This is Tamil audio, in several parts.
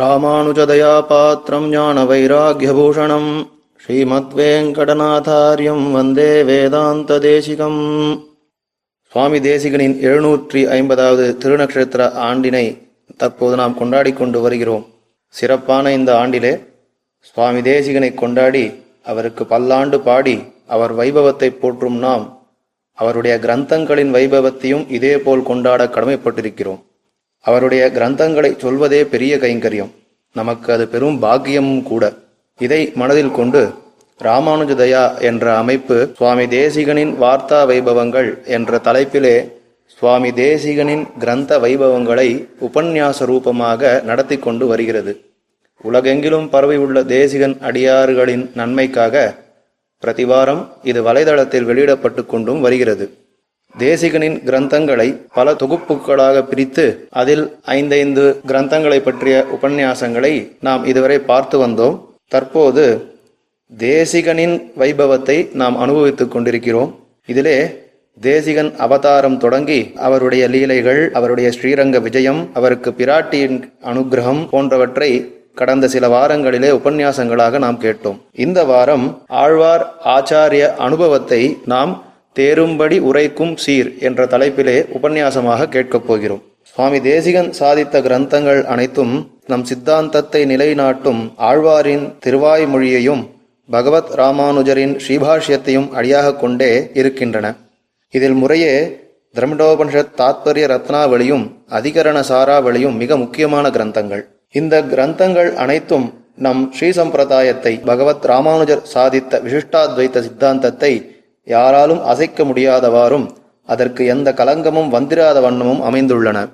ராமானுஜதயாபாத்திரம் ஞான வைராகியபூஷணம் ஸ்ரீமத்வேங்கடநாதாரியம் வந்தே வேதாந்த தேசிகம் சுவாமி தேசிகனின் எழுநூற்றி ஐம்பதாவது திருநக்ஷத்திர ஆண்டினை தற்போது நாம் கொண்டாடி கொண்டு வருகிறோம். சிறப்பான இந்த ஆண்டிலே சுவாமி தேசிகனை கொண்டாடி அவருக்கு பல்லாண்டு பாடி அவர் வைபவத்தை போற்றும் நாம் அவருடைய கிரந்தங்களின் வைபவத்தையும் இதேபோல் கொண்டாட கடமைப்பட்டிருக்கிறோம். அவருடைய கிரந்தங்களை சொல்வதே பெரிய கைங்கரியம். நமக்கு அது பெரும் பாக்கியமும் கூட. இதை மனதில் கொண்டு ராமானுஜதயா என்ற அமைப்பு சுவாமி தேசிகனின் வார்த்தா வைபவங்கள் என்ற தலைப்பிலே சுவாமி தேசிகனின் கிரந்த வைபவங்களை உபன்யாச ரூபமாக நடத்தி கொண்டு வருகிறது. உலகெங்கிலும் பரவியுள்ள தேசிகன் அடியாறுகளின் நன்மைக்காக பிரதிவாரம் இது வலைதளத்தில் வெளியிடப்பட்டு கொண்டும் வருகிறது. தேசிகனின் கிரந்தங்களை பல தொகுப்புகளாக பிரித்து அதில் ஐந்தைந்து கிரந்தங்களை பற்றிய உபன்யாசங்களை நாம் இதுவரை பார்த்து வந்தோம். தற்போது தேசிகனின் வைபவத்தை நாம் அனுபவித்துக் கொண்டிருக்கிறோம். இதிலே தேசிகன் அவதாரம் தொடங்கி அவருடைய லீலைகள் அவருடைய ஸ்ரீரங்க விஜயம் அவருக்கு பிராட்டியின் அனுகிரகம் போன்றவற்றை கடந்த சில வாரங்களிலே உபன்யாசங்களாக நாம் கேட்டோம். இந்த வாரம் ஆழ்வார் ஆச்சாரிய அனுபவத்தை நாம் தேரும்படி உரைக்கும் சீர் என்ற தலைப்பிலே உபன்யாசமாக கேட்கப் போகிறோம். சுவாமி தேசிகன் சாதித்த கிரந்தங்கள் அனைத்தும் நம் சித்தாந்தத்தை நிலைநாட்டும் ஆழ்வாரின் திருவாய்மொழியையும் பகவத் ராமானுஜரின் ஸ்ரீபாஷ்யத்தையும் அடியாக கொண்டே இருக்கின்றன. இதில் முறையே திரமிடோபனிஷத் தாத்பரிய ரத்னாவளியும் அதிகரண சாராவளியும் மிக முக்கியமான கிரந்தங்கள். இந்த கிரந்தங்கள் அனைத்தும் நம் ஸ்ரீ சம்பிரதாயத்தை பகவத் ராமானுஜர் சாதித்த விசிஷ்டாத்வைத்த சித்தாந்தத்தை யாராலும் அசைக்க முடியாதவாறும் அதற்கு எந்த கலங்கமும் வந்திராத வண்ணமும் அமைந்துள்ளன.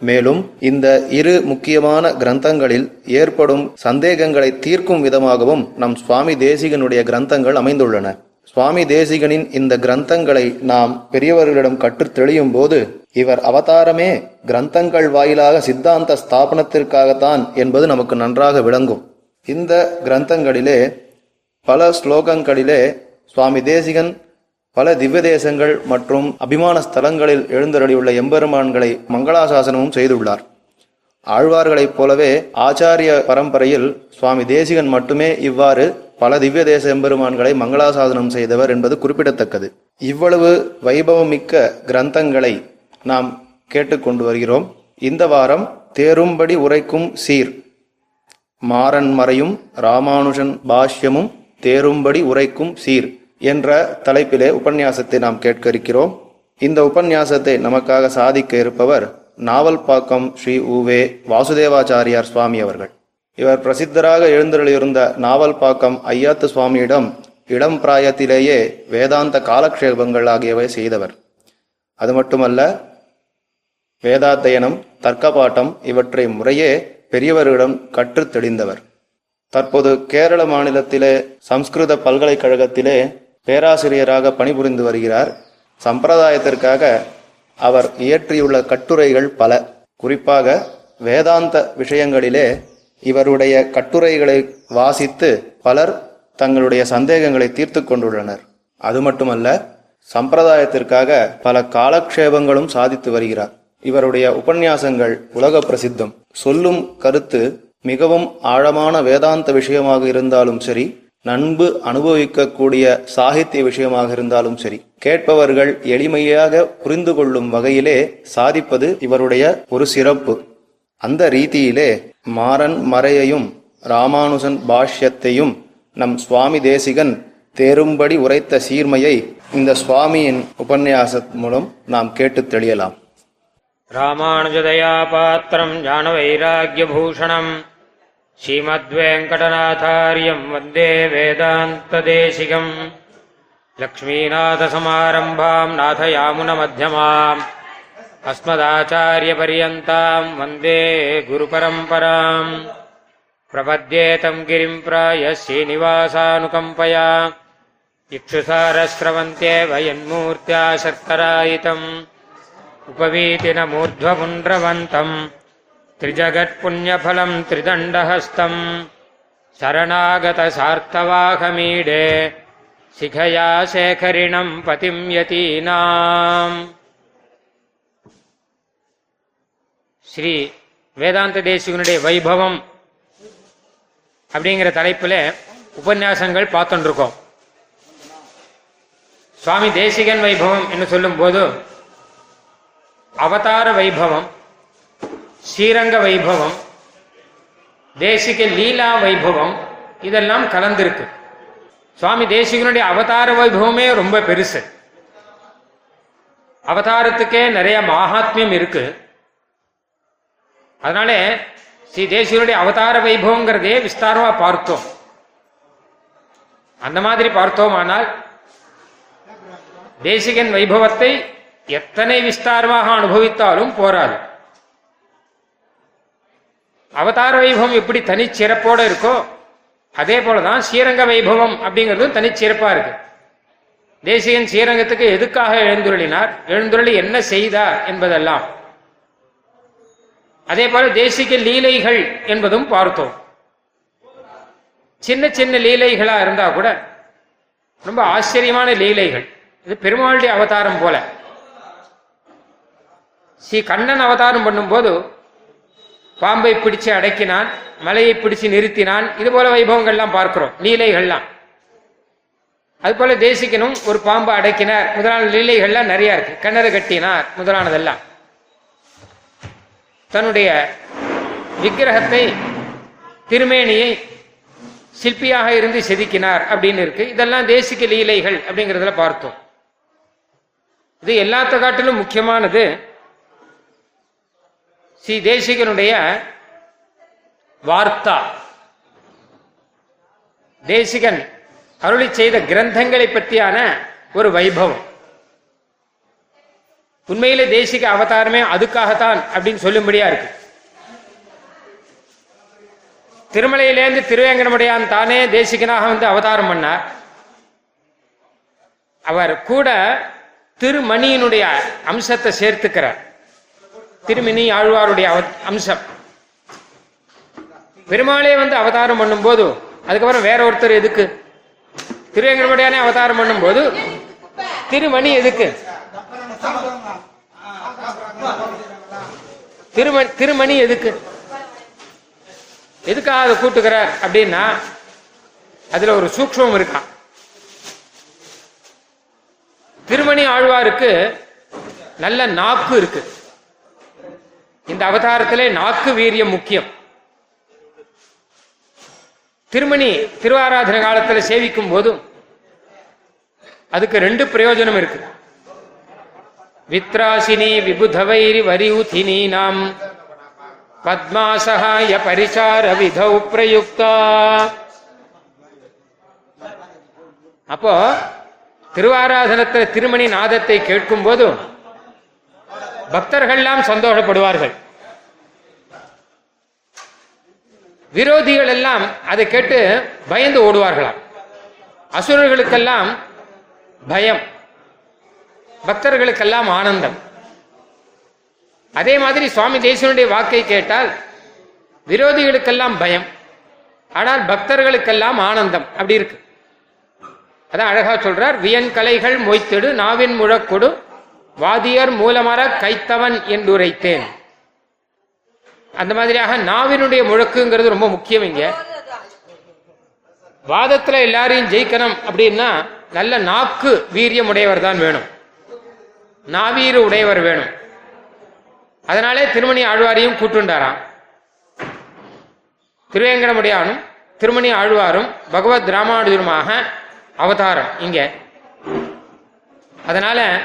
மேலும் இந்த இரு முக்கியமான கிரந்தங்களில் ஏற்படும் சந்தேகங்களை தீர்க்கும் விதமாகவும் நம் சுவாமி தேசிகனுடைய கிரந்தங்கள் அமைந்துள்ளன. சுவாமி தேசிகனின் இந்த கிரந்தங்களை நாம் பெரியவர்களிடம் கற்றுத் தெளியும் போது இவர் அவதாரமே கிரந்தங்கள் வாயிலாக சித்தாந்த ஸ்தாபனத்திற்காகத்தான் என்பது நமக்கு நன்றாக விளங்கும். இந்த கிரந்தங்களிலே பல ஸ்லோகங்களிலே சுவாமி தேசிகன் பல திவ்ய தேசங்கள் மற்றும் அபிமான ஸ்தலங்களில் எழுந்தருளியுள்ள எம்பெருமான்களை மங்களாசாசனமும் செய்துள்ளார். ஆழ்வார்களைப் போலவே ஆச்சாரிய பரம்பரையில் சுவாமி தேசிகன் மட்டுமே இவ்வாறு பல திவ்ய தேச எம்பெருமான்களை மங்களாசாசனம் செய்தவர் என்பது குறிப்பிடத்தக்கது. இவ்வளவு வைபவமிக்க கிரந்தங்களை நாம் கேட்டுக்கொண்டு வருகிறோம். இந்த வாரம் தேரும்படி உரைக்கும் சீர் மாறன் மறையும் ராமானுஜன் பாஷ்யமும் தேரும்படி உரைக்கும் சீர். என்ற தலைப்பிலே உபன்யாசத்தை நாம் கேட்க இருக்கிறோம் இந்த உபன்யாசத்தை நமக்காக சாதிக்க இருப்பவர் நாவல்பாக்கம் ஸ்ரீ உவே வாசுதேவாச்சாரியார் சுவாமி அவர்கள். இவர் பிரசித்தராக எழுந்தருளியிருந்த நாவல்பாக்கம் ஐயாத்து சுவாமியிடம் இளம் பிராயத்திலேயே வேதாந்த காலக்ஷேபங்கள் ஆகியவை செய்தவர். அது மட்டுமல்ல வேதாத்தியனம் தர்க்கபாட்டம் இவற்றை முறையே பெரியவர்களிடம் கற்றுத் தெளிந்தவர். தற்போது கேரள மாநிலத்திலே சம்ஸ்கிருத பல்கலைக்கழகத்திலே பேராசிரியராக பணிபுரிந்து வருகிறார். சம்பிரதாயத்திற்காக அவர் இயற்றியுள்ள கட்டுரைகள் பல. குறிப்பாக வேதாந்த விஷயங்களிலே இவருடைய கட்டுரைகளை வாசித்து பலர் தங்களுடைய சந்தேகங்களை தீர்த்து கொண்டுள்ளனர். அது மட்டுமல்ல சம்பிரதாயத்திற்காக பல காலக்ஷேபங்களும் சாதித்து வருகிறார். இவருடைய உபன்யாசங்கள் உலக பிரசித்தம். சொல்லும் கருத்து மிகவும் ஆழமான வேதாந்த விஷயமாக இருந்தாலும் சரி நன்பு அனுபவிக்கக்கூடிய சாகித்ய விஷயமாக இருந்தாலும் சரி கேட்பவர்கள் எளிமையாக புரிந்து கொள்ளும் வகையிலே சாதிப்பது இவருடைய ஒரு சிறப்பு. அந்த ரீதியிலே மாறன் மறையையும் ராமானுஜன் பாஷ்யத்தையும் நம் சுவாமி தேசிகன் தேரும்படி உரைத்த சீர்மையை இந்த சுவாமியின் உபன்யாச மூலம் நாம் கேட்டு தெளியலாம். ராமானுஜதயா பாத்திரம் ஞான வைராகிய பூஷணம் श्रीमद्वेङ्कटनाथार्यम् वन्दे वेदान्तदेशिकम् लक्ष्मीनाथसमारम्भाम् नाथयामुनमध्यमाम् अस्मदाचार्यपर्यन्ताम् वन्दे गुरुपरम्पराम् प्रपद्येतम् गिरिम् प्राय श्रीनिवासानुकम्पया इक्षुसारस्रवन्त्येव यन्मूर्त्या शर्करायितम् उपवीतिनमूर्ध्वपुण्ड्रवन्तम् त्रिजगत्पुण्यफलम् त्रिदण्डहस्तम् शरणागतसार्थवाहमीडे शिखया शेखरिणम् पतिम् यतीनाम् ஸ்ரீ வேதாந்த தேசிகனுடைய வைபவம் அப்படிங்கிற தலைப்பில் உபன்யாசங்கள் பார்த்துட்டு இருக்கோம் சுவாமி தேசிகன் வைபவம் என்று சொல்லும்போது அவதார வைபவம் ஸ்ரீரங்க வைபவம் தேசிக லீலா வைபவம் இதெல்லாம் கலந்திருக்கு. சுவாமி தேசிகனுடைய அவதார வைபவமே ரொம்ப பெருசு. அவதாரத்துக்கே நிறைய மகாத்மியம் இருக்கு. அதனால ஸ்ரீ தேசிகனுடைய அவதார வைபவங்கிறதே விஸ்தாரமா பார்த்தோம். அந்த மாதிரி பார்த்தோமானால் தேசிகன் வைபவத்தை எத்தனை விஸ்தாரமாக அனுபவித்தாலும் போராது. அவதார வைபவம் எப்படி தனிச்சிறப்போடு இருக்கோ அதே போலதான் ஸ்ரீரங்க வைபவம் அப்படிங்கிறதும் தனிச்சிறப்பாக இருக்கு. தேசியன் ஸ்ரீரங்கத்துக்கு எதுக்காக எழுந்துருளினார்? எழுந்துருளி என்ன செய்தார் என்பதெல்லாம். அதே போல தேசிக லீலைகள் என்பதும் பார்த்தோம். சின்ன சின்ன லீலைகளா இருந்தா கூட ரொம்ப ஆச்சரியமான லீலைகள். இது பெருமாளுடைய அவதாரம் போல. ஸ்ரீ கண்ணன் அவதாரம் பண்ணும்போது பாம்பை பிடிச்சு அடக்கினான் மலையை பிடிச்சு நிறுத்தினான். இது போல வைபவங்கள்லாம் பார்க்கிறோம் லீலைகள்லாம். அது போல தேசிகனும் ஒரு பாம்பை அடக்கினார். முதலான லீலைகள்லாம் நிறைய இருக்கு. கிணறு கட்டினார் முதலானதெல்லாம். தன்னுடைய விக்கிரகத்தை திருமேனியை சிற்பியாக இருந்து செதுக்கினார் அப்படின்னு இருக்கு. இதெல்லாம் தேசிக்க லீலைகள் அப்படிங்கிறதுல பார்த்தோம். இது எல்லாத்த காட்டிலும் முக்கியமானது ஸ்ரீ தேசிகனுடைய வார்த்தா. தேசிகன் அருளி செய்த கிரந்தங்களை பற்றியான ஒரு வைபவம். உண்மையிலே தேசிக அவதாரமே அதுக்காகத்தான் அப்படின்னு சொல்லும்படியா இருக்கு. திருமலையிலேருந்து திருவேங்கடமுடையான் தானே தேசிகனாக வந்து அவதாரம் பண்ணார். அவர் கூட திருமணியினுடைய அம்சத்தை சேர்த்துக்கிறார். திருமணி ஆழ்வாருடைய அம்சம். பெருமாளே வந்து அவதாரம் பண்ணும்போது அதுக்கப்புறம் வேற ஒருத்தர் எதுக்கு? திருவேங்கடமுடையானே அவதாரம் பண்ணும்போது திருமணி எதுக்கு? திருமணி திருமணி எதுக்கு? எதுக்காக அதை கூட்டுக்கிறார் அப்படின்னா அதுல ஒரு சூக்ஷ்மம் இருக்கான் திருமணி ஆழ்வாருக்கு நல்ல நாக்கு இருக்கு. இந்த அவதாரத்திலே நாக்கு வீரியம் முக்கியம். திருமணி திருவாராதன காலத்தில் சேவிக்கும் போதும் அதுக்கு ரெண்டு பிரயோஜனம் இருக்கு. வித்ராசினி விபுதவைரி வரியுதினி நாம் பத்மாசகாய பரிசார விதௌ பிரயுக்தா. அப்போ திருவாராதனத்தில் திருமணி நாதத்தை கேட்கும் போதும் பக்தர்கள்லாம் சந்தோஷப்படுவார்கள். விரோதிகள் எல்லாம் அதை கேட்டு பயந்து ஓடுவார்களாம். அசுரர்களுக்கெல்லாம் பயம். பக்தர்களுக்கெல்லாம் ஆனந்தம். அதே மாதிரி சுவாமி தேசனுடைய வாக்கை கேட்டால் விரோதிகளுக்கெல்லாம் பயம். ஆனால் பக்தர்களுக்கெல்லாம் ஆனந்தம். அப்படி இருக்கு. அதான் அழகா சொல்றார் வியன் கலைகள் மொய்த்திடு நாவின் முழக்கொடு வாதியர் மூலமர கைத்தவன் என்று உரைத்தேன் அந்த மாதிரியாக நாவினுடைய முழக்குங்கிறது ரொம்ப முக்கியம் இங்க. வாதத்துல எல்லாரையும் ஜெயிக்கணும் அப்படின்னா நல்ல நாக்கு வீரியம் உடையவர் தான் வேணும். நாவீறு உடையவர் வேணும். அதனாலே திருமணி ஆழ்வாரையும் கூட்டுண்டாராம். திருவேங்கடமுடியானும் திருமணி ஆழ்வாரும் பகவத் ராமானுஜருமாக அவதாரம் இங்க. அதனால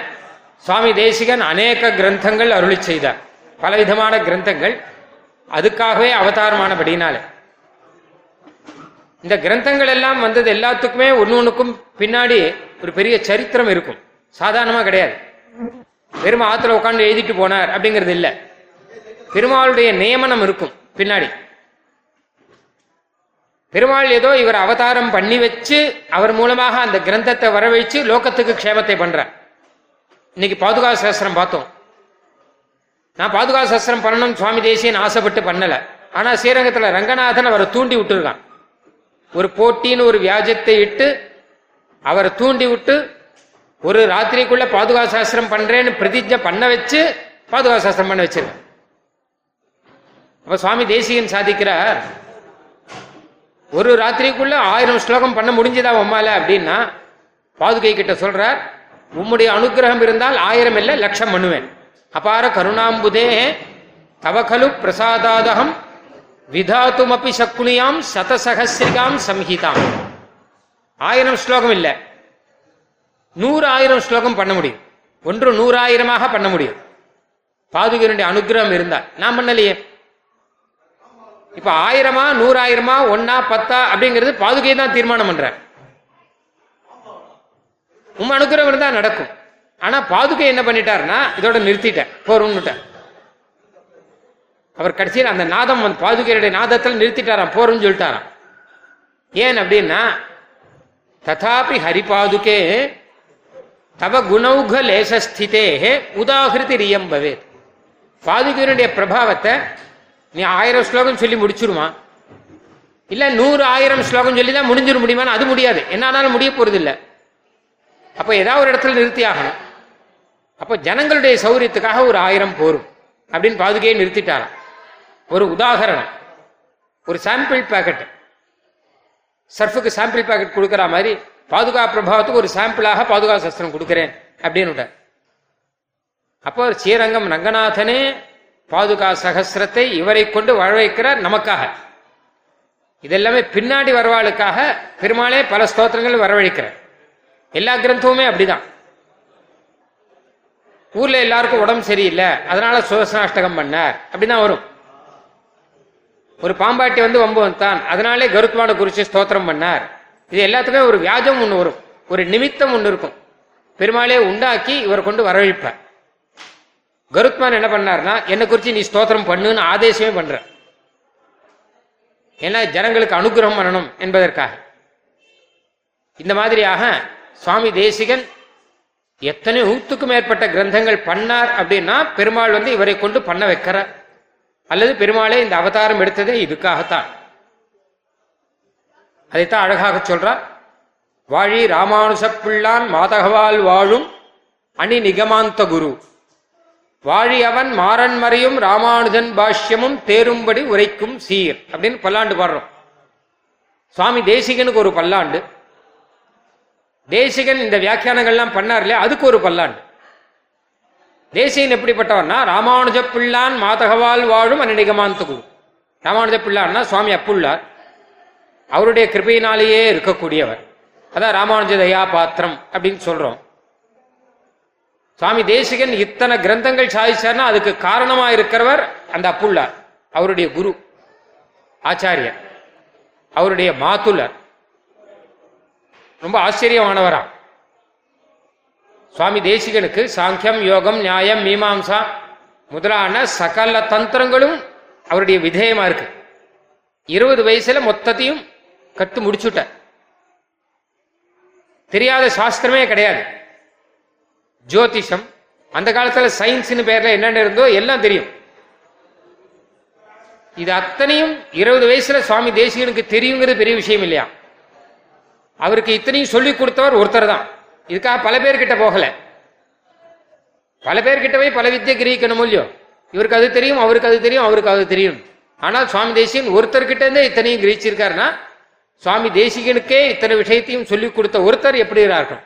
சுவாமி தேசிகன் அநேக கிரந்தங்கள் அருளி செய்தார். பலவிதமான கிரந்தங்கள். அதுக்காகவே அவதாரமானபடினாலே. இந்த கிரந்தங்கள் எல்லாம் வந்தது எல்லாத்துக்குமே ஒன்று ஒன்றுக்கும் பின்னாடி ஒரு பெரிய சரித்திரம் இருக்கும். சாதாரணமா கிடையாது. வெறும் ஆற்றுல உட்காந்து எழுதிட்டு போனார் அப்படிங்கிறது இல்லை. பெருமாளுடைய நியமனம் இருக்கும் பின்னாடி. பெருமாள் ஏதோ இவர் அவதாரம் பண்ணி வச்சு அவர் மூலமாக அந்த கிரந்தத்தை வரவழைச்சு லோகத்துக்கு க்ஷேமத்தை பண்றார். இன்னைக்கு பாதுகா சாஸ்திரம் பார்த்தோம். நான் பாதுகா சாஸ்திரம் பண்ணணும் சுவாமி தேசியன் ஆசைப்பட்டு பண்ணல. ஆனா ஸ்ரீரங்கத்துல ரங்கநாதன் அவரை தூண்டி விட்டுருக்கான். ஒரு போட்டின்னு ஒரு வியாஜத்தை இட்டு அவரை தூண்டி விட்டு ஒரு ராத்திரிக்குள்ள பாதுகா சாஸ்திரம் பண்றேன்னு பிரதிஜை பண்ண வச்சு பாதுகா சாஸ்திரம் பண்ண வச்சிருக்கேன். அப்ப சுவாமி தேசிகன் சாதிக்கிறார். ஒரு ராத்திரிக்குள்ள ஆயிரம் ஸ்லோகம் பண்ண முடிஞ்சதா உம்மால அப்படின்னா பாதுகை கிட்ட சொல்றார் உம்முடைய அனுகிரகம் இருந்தால் ஆயிரம் இல்லை லட்சம் பண்ணுவேன் அபார கருணாம்புதே தவகலு பிரசாதாதகம் விதாத்துமப்பி சக்குனியாம் சதசகசிரிகாம் சம்ஹிதாம். ஆயிரம் ஸ்லோகம் இல்லை. நூறு ஆயிரம் ஸ்லோகம் பண்ண முடியும். ஒன்று நூறாயிரமாக பண்ண முடியும். பாதுகையினுடைய அனுகிரகம் இருந்தால். நான் பண்ணலையே. இப்ப ஆயிரமா நூறாயிரமா ஒன்னா பத்தா அப்படிங்கிறது பாதுகை தான் தீர்மானம் பண்றேன். உம் அனுகிரகம் தான் நடக்கும். ஆனா பாதுகை என்ன பண்ணிட்டாருன்னா இதோட நிறுத்திட்டேன் போரும்னுட்டார் அவர் கடைசியில் அந்த நாதம் வந்து பாதுகையுடைய நாதத்தில் நிறுத்திட்டாராம் போரும்னு சொல்லிட்டாராம். ஏன் அப்படின்னா ததாபி ஹரிபாதுகே தவ குணௌக லேசஸ்திதே உதாகிருதி ரியம் பவேத் பாதுகையினுடைய பிரபாவத்தை நீ ஆயிரம் ஸ்லோகம் சொல்லி முடிச்சிருமா இல்ல நூறு ஆயிரம் ஸ்லோகம் சொல்லி தான் முடிஞ்சிட முடியுமான்னு அது முடியாது. என்னானாலும் முடிய போறது இல்லை அப்போ ஏதாவது ஒரு இடத்துல நிறுத்தி ஆகணும். அப்போ ஜனங்களுடைய சௌரியத்துக்காக ஒரு ஆயிரம் போரும் அப்படின்னு பாதுகையை நிறுத்திட்டாராம். ஒரு உதாகரணம். ஒரு சாம்பிள் பேக்கெட் சர்ஃபுக்கு சாம்பிள் பேக்கெட் கொடுக்குற மாதிரி பாதுகா பிரபாவத்துக்கு ஒரு சாம்பிளாக பாதுகா சஸ்திரம் கொடுக்குறேன் அப்படின்னு அப்போ ஸ்ரீரங்கம் ரங்கநாதனே பாதுகா சகசிரத்தை இவரை கொண்டு வாழ வைக்கிறார் நமக்காக. இதெல்லாமே பின்னாடி வரவாளுக்காக பெருமாளே பல ஸ்தோத்திரங்கள் வரவழைக்கிறார். எல்லா கிரந்தமுமே அப்படிதான். ஊர்ல எல்லாருக்கும் உடம்பு சரியில்லை அதனால சுவசனாஷ்டகம் பண்ணார் அப்படிதான் வரும். ஒரு பாம்பாட்டி வந்து வம்பு வந்தான் அதனாலே கருத்மான குறிச்சு ஸ்தோத்திரம் பண்ணார். இது எல்லாத்துக்குமே ஒரு வியாஜம் ஒன்று வரும் ஒரு நிமித்தம் ஒன்று இருக்கும். பெருமாளே உண்டாக்கி இவர் கொண்டு வரவழைப்பார் கருத்மான் என்ன பண்ணார்னா என்னை குறித்து நீ ஸ்தோத்திரம் பண்ணுன்னு ஆதேசமே பண்ற. ஏன்னா ஜனங்களுக்கு அனுகிரகம் பண்ணணும் என்பதற்காக. இந்த மாதிரியாக சுவாமி தேசிகன் எத்தனை ஊத்துக்கும் மேற்பட்ட கிரந்தங்கள் பண்ணார் அப்படின்னா பெருமாள் வந்து இவரை கொண்டு பண்ண வைக்கிறார். அல்லது பெருமாளே இந்த அவதாரம் எடுத்ததே இதுக்காகத்தான். அதைத்தான் அழகாக சொல்றார். வாழி ராமானுச பிள்ளான் மாதகவால் வாழும் அணி நிகமாந்த குரு. வாழி அவன் மாறன் மறையும் ராமானுஜன் பாஷ்யமும் தேரும்படி உரைக்கும் சீர் அப்படின்னு பல்லாண்டு பாடுறோம். சுவாமி தேசிகனுக்கு ஒரு பல்லாண்டு. தேசிகன் இந்த வியாக்கியானங்கள்லாம் பண்ணார் இல்லையா அதுக்கு ஒரு பல்லாண்டு. தேசிகன் எப்படிப்பட்டவர்னா ராமானுஜ பிள்ளான் மாதகவால் வாழும் அநிகமாந்த குரு ராமானுஜ பிள்ளான்னா சுவாமி அப்புள்ளார். அவருடைய கிருபையினாலேயே இருக்கக்கூடியவர். அதான் ராமானுஜ தயா பாத்திரம் அப்படின்னு சொல்றோம். சுவாமி தேசிகன் இத்தனை கிரந்தங்கள் சாதிச்சார்னா அதுக்கு காரணமா இருக்கிறவர் அந்த அப்புள்ளார். அவருடைய குரு ஆச்சாரியர். அவருடைய மாத்துலர் ரொம்ப ஆச்சரியமானவரா. சுவாமி தேசிகனுக்கு சாங்கியம் யோகம் நியாயம் மீமாம்சா முதலான சகல தந்திரங்களும் அவருடைய விதேயமா இருக்கு. இருபது வயசுல மொத்தத்தையும் கத்து முடிச்சுட்ட. தெரியாத சாஸ்திரமே கிடையாது. ஜோதிஷம் அந்த காலத்துல சயின்ஸ்னு பேர்ல என்னென்ன இருந்தோ எல்லாம் தெரியும். இது அத்தனையும் இருபது வயசுல சுவாமி தேசிகனுக்கு தெரியுங்கிறது பெரிய விஷயம் இல்லையா? அவருக்கு இத்தனையும் சொல்லி கொடுத்தவர் ஒருத்தர் தான் இதுக்காக பல பேர்கிட்ட போகல. பல பேர்கிட்ட போய் பல வித்தியை கிரகிக்கணும் இல்லையோ? இவருக்கு அது தெரியும் அவருக்கு அது தெரியும் அவருக்கு அது தெரியும். ஆனால் சுவாமி தேசிகன் ஒருத்தர்கிட்ட இருந்தே இத்தனையும் கிரகிச்சிருக்காருன்னா சுவாமி தேசிகனுக்கே இத்தனை விஷயத்தையும் சொல்லிக் கொடுத்த ஒருத்தர் எப்படி இருக்கும்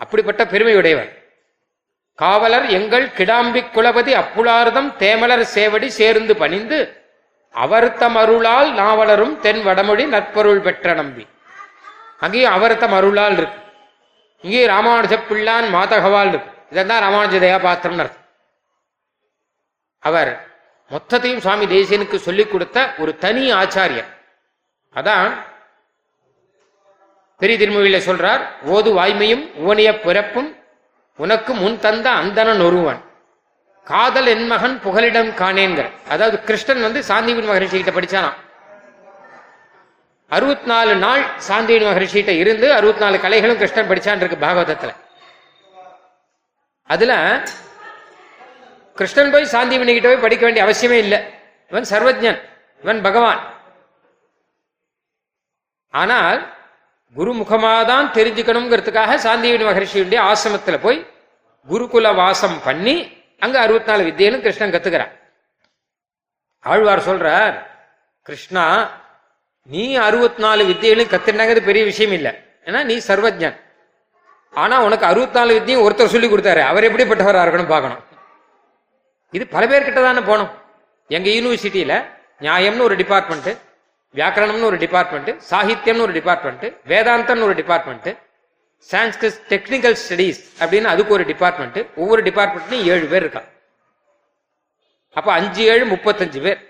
அப்படிப்பட்ட பெருமை உடையவர் காவலர் எங்கள் கிடாம்பி குலபதி அப்புலார்தம் தேமலர் சேவடி சேர்ந்து பணிந்து அவர்த்தம் அருளால் நாவலரும் தென் வடமொழி நற்பொருள் பெற்ற நம்பி. அங்கேயும் அவர்த்தம் அருளால் இருக்கு. இங்கேயும் ராமானுஜ பிள்ளான் மாதகவால் இருக்கு. இதான் ராமானுஜ தயாபாத்திரம் அர்த்தம். அவர் மொத்தத்தையும் சுவாமி தேசியனுக்கு சொல்லிக் கொடுத்த ஒரு தனி ஆச்சாரியர். அதான் பெரிய திருமொழியில சொல்றார் ஓது வாய்மையும் உவனிய பிறப்பும் உனக்கு முன் தந்த அந்தனன் ஒருவன். காதல் என் மகன் புகலிடம் காணேங்கிற அதாவது கிருஷ்ணன் வந்து சாந்திவின் மகரிஷி கிட்ட படிச்சானா அறுபத்தி நாலு நாள் சாந்திவின் மகர்ஷிகிட்ட இருந்து அறுபத்தி நாலு கலைகளும் கிருஷ்ணன் படிச்சான் இருக்கு பாகவதத்துல. அதுல கிருஷ்ணன் போய் சாந்தி கிட்ட போய் படிக்க வேண்டிய அவசியமே இல்லை. இவன் சர்வஜன் இவன் பகவான். ஆனால் குருமுகமாக தான் தெரிஞ்சுக்கணுங்கிறதுக்காக சாந்திவினி மகர்ஷியுடைய ஆசிரமத்துல போய் குருகுல வாசம் பண்ணி அங்க அறுபத்தி நாலு வித்தியனும் கிருஷ்ணன் கத்துக்கிறான். ஆழ்வார் சொல்றார் கிருஷ்ணா நீ அறுபத்தி நாலு வித்தியைகளையும் கத்துனாங்கிறது பெரிய விஷயம் இல்லை. ஏன்னா நீ சர்வஜன். ஆனா உனக்கு அறுபத்தி நாலு வித்தியும் ஒருத்தர் சொல்லி கொடுத்தாரு. அவர் எப்படிப்பட்டவராக இருக்கணும் பார்க்கணும். இது பல பேர்கிட்ட தானே போகணும் எங்க யூனிவர்சிட்டியில நியாயம்னு ஒரு டிபார்ட்மெண்ட் வியாக்கரணம்னு ஒரு டிபார்ட்மெண்ட் சாகித்யம்னு ஒரு டிபார்ட்மெண்ட் வேதாந்தம்னு ஒரு டிபார்ட்மெண்ட் சான்ஸ்கிரிட் டெக்னிக்கல் ஸ்டடீஸ் அப்படின்னு அதுக்கு ஒரு டிபார்ட்மெண்ட் ஒவ்வொரு டிபார்ட்மெண்ட்லையும் ஏழு பேர் இருக்கா அப்ப அஞ்சு ஏழு முப்பத்தஞ்சு பேர்.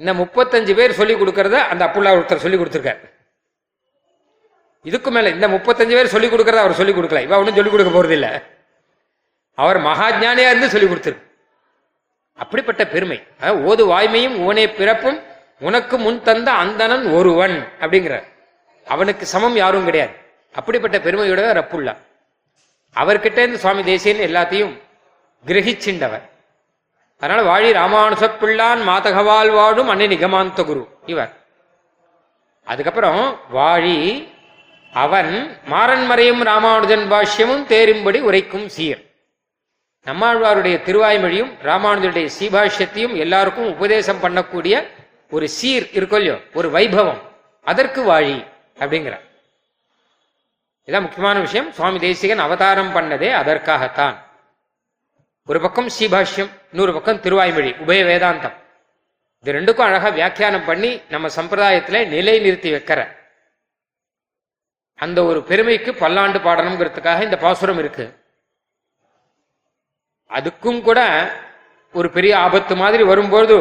இந்த முப்பத்தஞ்சு பேர் சொல்லி கொடுக்கறத அந்த அப்புல்லா ஒருத்தர் சொல்லி கொடுத்துருக்காரு. இதுக்கு மேல இந்த முப்பத்தஞ்சு பேர் சொல்லி கொடுக்கறத அவர் சொல்லி கொடுக்கல. இவ ஒன்றும் சொல்லி கொடுக்க போறது இல்லை அவர் மகாஜானியா இருந்து சொல்லி கொடுத்துரு. அப்படிப்பட்ட பெருமை. அதாவது ஓது வாய்மையும் உவனே பிறப்பும் உனக்கு முன் தந்த அந்தணன் ஒருவன் அப்படிங்கிறார். அவனுக்கு சமம் யாரும் கிடையாது. அப்படிப்பட்ட பெருமையோட ரப்புல்லா அவர்கிட்ட இருந்து சுவாமி தேசியன் எல்லாத்தையும் கிரகிச்சின்றவர். அதனால வாழி ராமானுச பிள்ளான் மாதகவால் வாழும் அன்னை நிகமாந்த குரு இவர். அதுக்கப்புறம் வாழி அவன் மாறன்மறையும் ராமானுஜன் பாஷ்யமும் தேரும்படி உரைக்கும் சீர். நம்மாழ்வாருடைய திருவாய்மொழியும் ராமானுஜருடைய சீபாஷ்யத்தையும் எல்லாருக்கும் உபதேசம் பண்ணக்கூடிய ஒரு சீர் இருக்கும் இல்லையோ ஒரு வைபவம். அதற்கு வாழி அப்படிங்கிறார். இதான் முக்கியமான விஷயம். சுவாமி தேசிகன் அவதாரம் பண்ணதே அதற்காகத்தான். ஒரு பக்கம் ஸ்ரீபாஷ்யம் இன்னொரு பக்கம் திருவாய்மொழி உபய வேதாந்தம். இது ரெண்டுக்கும் அழகா வியாக்கியானம் பண்ணி நம்ம சம்பிரதாயத்துல நிலை நிறுத்தி வைக்கிற. அந்த ஒரு பெருமைக்கு பல்லாண்டு பாடணுங்கிறதுக்காக இந்த பாசுரம் இருக்கு. அதுக்கும் கூட ஒரு பெரிய ஆபத்து மாதிரி வரும்போது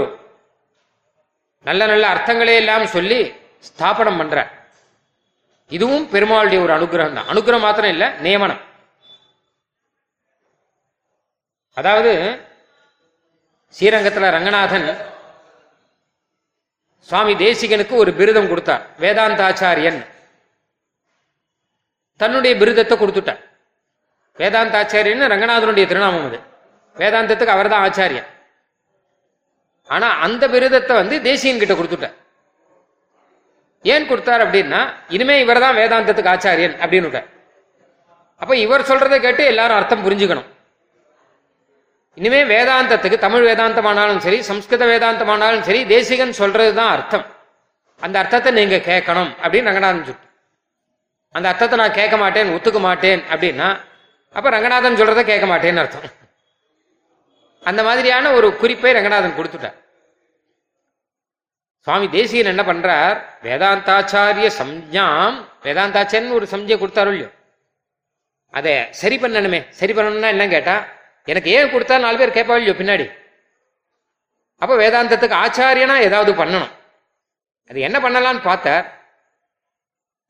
நல்ல நல்ல அர்த்தங்களே எல்லாம் சொல்லி ஸ்தாபனம் பண்ற. இதுவும் பெருமாளுடைய ஒரு அனுகிரகம் தான். அனுகிரகம் மாத்திரம் இல்ல நியமனம். அதாவது ஸ்ரீரங்கத்தில் ரங்கநாதன் சுவாமி தேசிகனுக்கு ஒரு பிருதம் கொடுத்தார். வேதாந்தாச்சாரியன் தன்னுடைய பிருதத்தை கொடுத்துட்டார். வேதாந்தாச்சாரியன் ரங்கநாதனுடைய திருநாமம் அது. வேதாந்தத்துக்கு அவர்தான் ஆச்சாரியன். ஆனா அந்த பிருதத்தை வந்து தேசியன் கிட்ட கொடுத்துட்டார். ஏன் கொடுத்தார் அப்படின்னா இனிமே இவர் தான் வேதாந்தத்துக்கு ஆச்சாரியன் அப்படின்னு விட்டார். அப்ப இவர் சொல்றதை கேட்டு எல்லாரும் அர்த்தம் புரிஞ்சுக்கணும். இனிமே வேதாந்தத்துக்கு தமிழ் வேதாந்தமானாலும் சரி சம்ஸ்கிருத வேதாந்தமானாலும் சரி தேசிகன் சொல்றதுதான் அர்த்தம். அந்த அர்த்தத்தை நீங்க கேட்கணும் அப்படின்னு ரங்கநாதன் சொல்லு அந்த அர்த்தத்தை நான் கேட்க மாட்டேன் ஒத்துக்க மாட்டேன் அப்படின்னா அப்ப ரங்கநாதன் சொல்றத கேட்க மாட்டேன்னு அர்த்தம். அந்த மாதிரியான ஒரு குறிப்பை ரங்கநாதன் கொடுத்துட்டார். சுவாமி தேசியன் என்ன பண்றார்? வேதாந்தாச்சாரிய சம்ஜாம் வேதாந்தாச்சாரியன் ஒரு சம்ஜை கொடுத்தாரோ இல்லையோ? அதை சரி பண்ணணுமே. சரி பண்ணணும்னா என்ன கேட்டா எனக்கு ஏன் கொடுத்தா நாலு பேர் கேட்பா பின்னாடி. அப்போ வேதாந்தத்துக்கு ஆச்சாரியனா ஏதாவது பண்ணணும். அது என்ன பண்ணலாம்னு பார்த்தார்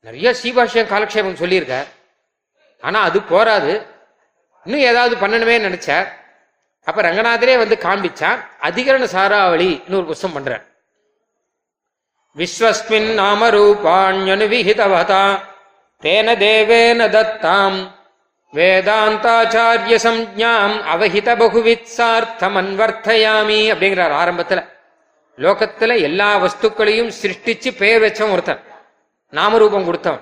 நிறைய சீபாஷியம் காலக்ஷேபம் சொல்லியிருக்கார் ஆனால் அது போராது இன்னும் ஏதாவது பண்ணணுமே நினைச்சார் அப்போ ரங்கநாதரே வந்து காண்பிச்சான் அதிகரண சாராவளி இன்னொரு புஸ்தம் பண்றார் விஸ்வஸ்மின் நாம ரூபாண்யனு விஹிதவதா தேன தேவேன தத்தாம். வேதாந்தாச்சாரிய சம்ஞாம் அவஹித பகுவித் சார்த்தம் அன்வர்த்தயாமி அப்படிங்கிறார் ஆரம்பத்துல. லோகத்துல எல்லா வஸ்துக்களையும் சிருஷ்டிச்சு பெயர் வச்சவன் ஒருத்தன். நாமரூபம் கொடுத்தவன்.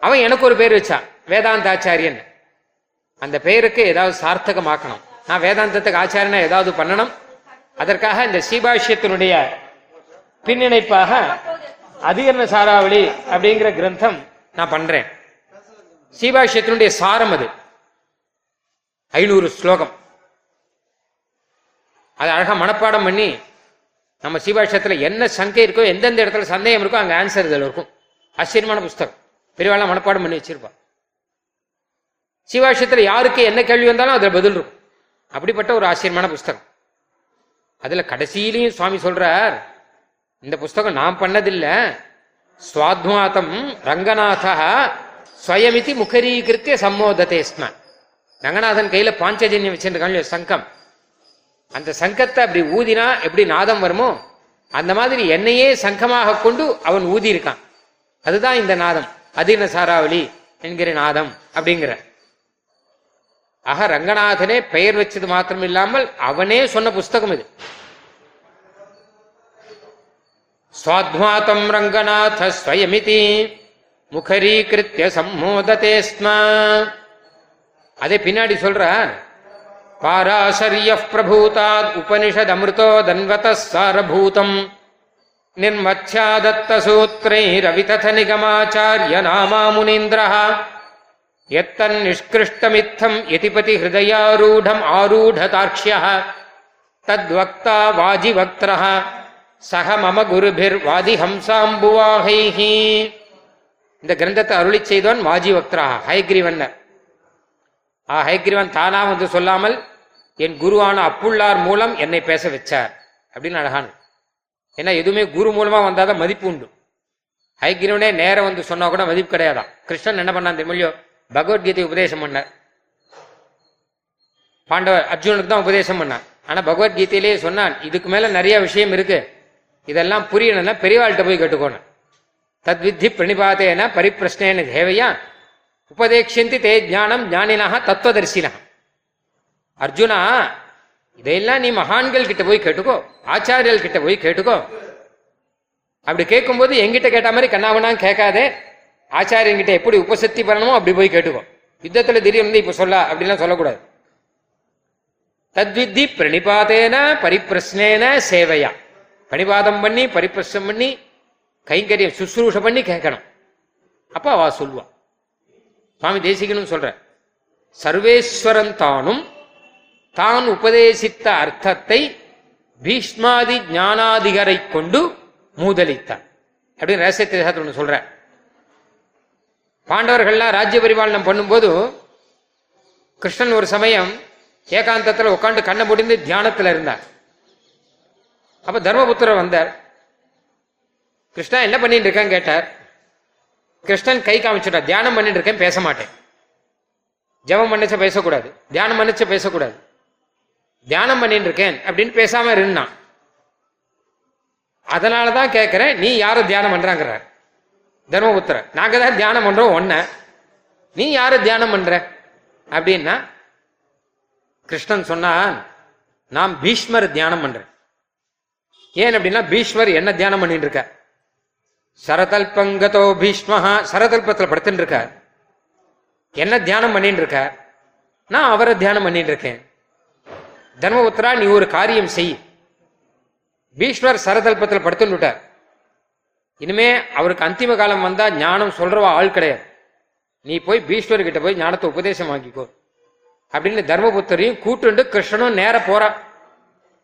அவன் எனக்கு ஒரு பேர் வச்சான் வேதாந்தாச்சாரியன். அந்த பெயருக்கு ஏதாவது சார்த்தகமாக்கணும். நான் வேதாந்தத்துக்கு ஆச்சாரியனா ஏதாவது பண்ணணும். அதற்காக இந்த சீபாஷ்யத்தினுடைய பின்னிணைப்பாக அதிகரண சாராவளி அப்படிங்கிற கிரந்தம் நான் பண்றேன். சீபாஷியத்தினுடைய சாரம் அது. ஐநூறு ஸ்லோகம். அது அழகா மனப்பாடம் பண்ணி நம்ம சீபாஷ்யத்துல என்ன சங்கை இருக்கோ எந்தெந்த இடத்துல சந்தேகம் இருக்கோ அங்க ஆன்சர் இதில் இருக்கும். ஆச்சரியமான புஸ்தகம். பெரியவாளா மனப்பாடம் பண்ணி வச்சிருப்பா சீவாஷ்யத்துல யாருக்கு என்ன கேள்வி வந்தாலும் அதுல பதில் இருக்கும். அப்படிப்பட்ட ஒரு ஆச்சரியமான புஸ்தகம். அதுல கடைசியிலையும் சுவாமி சொல்றார் இந்த புஸ்தகம் நான் பண்ணதில்ல. சுவாத்மாதம் ரங்கநாதா ஸ்வயமிதி முகரீகிருத்திய சம்மோதத்தே ஸ்ம. ரங்கநாதன் கையில பாஞ்சஜன்யம் வச்சிருக்காங்க சங்கம். அந்த சங்கத்தை அப்படி ஊதினா எப்படி நாதம் வருமோ அந்த மாதிரி என்னையே சங்கமாக கொண்டு அவன் ஊதி இருக்கான் அதுதான் இந்த நாதம். அதீன சாராவளி என்கிற நாதம் அப்படிங்கிற. ஆக ரங்கநாதனே பெயர் வச்சது மாத்திரம் இல்லாமல் அவனே சொன்ன புஸ்தகம் இது. ஸ்வாத்மாத்தம் ரங்கநாத ஸ்வயமிதி. முகரீகிருத்திய சம்மோதத்தே ஸ்ம அதே பின்னாடி சொல்றார் பாராசரிய பிரபூதாத் உபனிஷத் அமிர்தோ தன்வத சாரபூதம் निर्मच्छादत्तसूत्रैरवितथ निगमाचार्य नामा मुनीन्द्रः यत्तन्निष्कृष्टमित्थम् यतिपतिहृदयारूढम् आरूढतार्क्ष्यः तद्वक्ता वाजिवक्त्रः சக மம குருபிர் வாதி ஹம்சாம்புவாகைஹி இந்த கிரந்தத்தை அருளி செய்தோன் மாஜி வக்தராக ஹயக்ரீவன்னர் ஆ ஹயக்ரீவன் தானா வந்து சொல்லாமல் என் குருவான அப்புள்ளார் மூலம் என்னை பேச வச்சார். அப்படின்னு அழகான். ஏன்னா எதுவுமே குரு மூலமா வந்தாதான் மதிப்பு உண்டு. ஹயக்ரீவனே நேரம் வந்து சொன்னா கூட மதிப்பு கிடையாதான் கிருஷ்ணன் என்ன பண்ணான் தெரியுமோ பகவத்கீதை உபதேசம் பண்ணார். பாண்டவர் அர்ஜுனுக்கு தான் உபதேசம் பண்ணான். ஆனா பகவத்கீதையிலேயே சொன்னான் இதுக்கு மேல நிறைய விஷயம் இருக்கு. இதெல்லாம் புரியணும்னா பெரியவாள்கிட்ட போய் கேட்டுக்கோணும் தத்வித்தி பிரணிபாத்தேன பரிப்பிரஷ்னேன தேவையா உபதேக்ஷந்தி தே ஞானம் ஞானினாக தத்துவதர்சினா அர்ஜுனா இதையெல்லாம் நீ மகான்கள் கிட்ட போய் கேட்டுக்கோ ஆச்சாரியர்கள் கிட்ட போய் கேட்டுக்கோ. அப்படி கேட்கும்போது எங்கிட்ட கேட்ட மாதிரி கண்ணாவனா கேட்காதே. ஆச்சாரியங்கிட்ட எப்படி உபசக்தி பண்ணணுமோ அப்படி போய் கேட்டுக்கோ. யுத்தத்துல திடீர்னு இப்ப சொல்ல அப்படிலாம் சொல்லக்கூடாது. தத்வித்தி பிரணிபாதேன பரிப்பிரஷ்னேன சேவையா. பிரணிபாதம் பண்ணி பரிப்பிரசம் பண்ணி கைங்கரியம் சுசுரூஷ பண்ணி கேட்கணும். அப்போ அவ சொல்லுவான் சுவாமி தேசிகனும் சொல்ற சர்வேஸ்வரன் தானும் தான் உபதேசித்த அர்த்தத்தை பீஷ்மாதி ஞானாதிகரை கொண்டு மூதலித்தார் அப்படின்னு ரகசியத்தை ஒன்று சொல்ற பாண்டவர்கள்லாம் ராஜ்ய பரிபாலனம் பண்ணும்போது கிருஷ்ணன் ஒரு சமயம் ஏகாந்தத்தில் உட்காந்து கண்ணை முடிந்து தியானத்தில் இருந்தார். அப்ப தர்மபுத்திரர் வந்தார். கிருஷ்ணா என்ன பண்ணிட்டு இருக்கேன் கேட்டார். கிருஷ்ணன் கை காமிச்சுட்டார் தியானம் பண்ணிட்டு இருக்கேன் பேச மாட்டேன். ஜெபம் பண்ணிச்ச பேசக்கூடாது. தியானம் பண்ணிச்ச பேசக்கூடாது. தியானம் பண்ணிட்டு இருக்கேன் அப்படின்னு பேசாம இருந்தான். அதனாலதான் கேட்குறேன் நீ யாரும் தியானம் பண்ணுறாங்கிறார் தர்மபுத்திர நாங்கள் தான் தியானம் பண்ணுறோம் ஒன்ன. நீ யாரும் தியானம் பண்ற? அப்படின்னா கிருஷ்ணன் சொன்னான் நான் பீஷ்மர் தியானம் பண்றேன். ஏன் அப்படின்னா பீஷ்மர் என்ன தியானம் பண்ணிட்டு இருக்க சரதல்பங்கதோ பீஷ்மஹா சரதல்பத்தில் படுத்துட்டு இருக்கார் என்ன தியானம் பண்ணிட்டு இருக்கார் நான் அவரை தியானம் பண்ணிட்டு இருக்கேன் தர்மபுத்திரா நீ ஒரு காரியம் செய். பீஷ்மர் சரதல்பத்தில் படுத்துட்டார் இனிமே அவருக்கு அந்திம காலம் வந்தா ஞானம் சொல்றவா ஆள் கிடையாது. நீ போய் பீஷ்மர்கிட்ட போய் ஞானத்தை உபதேசம் வாங்கிக்கோ. அப்படின்னு தர்மபுத்தரையும் கூட்டுண்டு கிருஷ்ணனும் நேர போறான்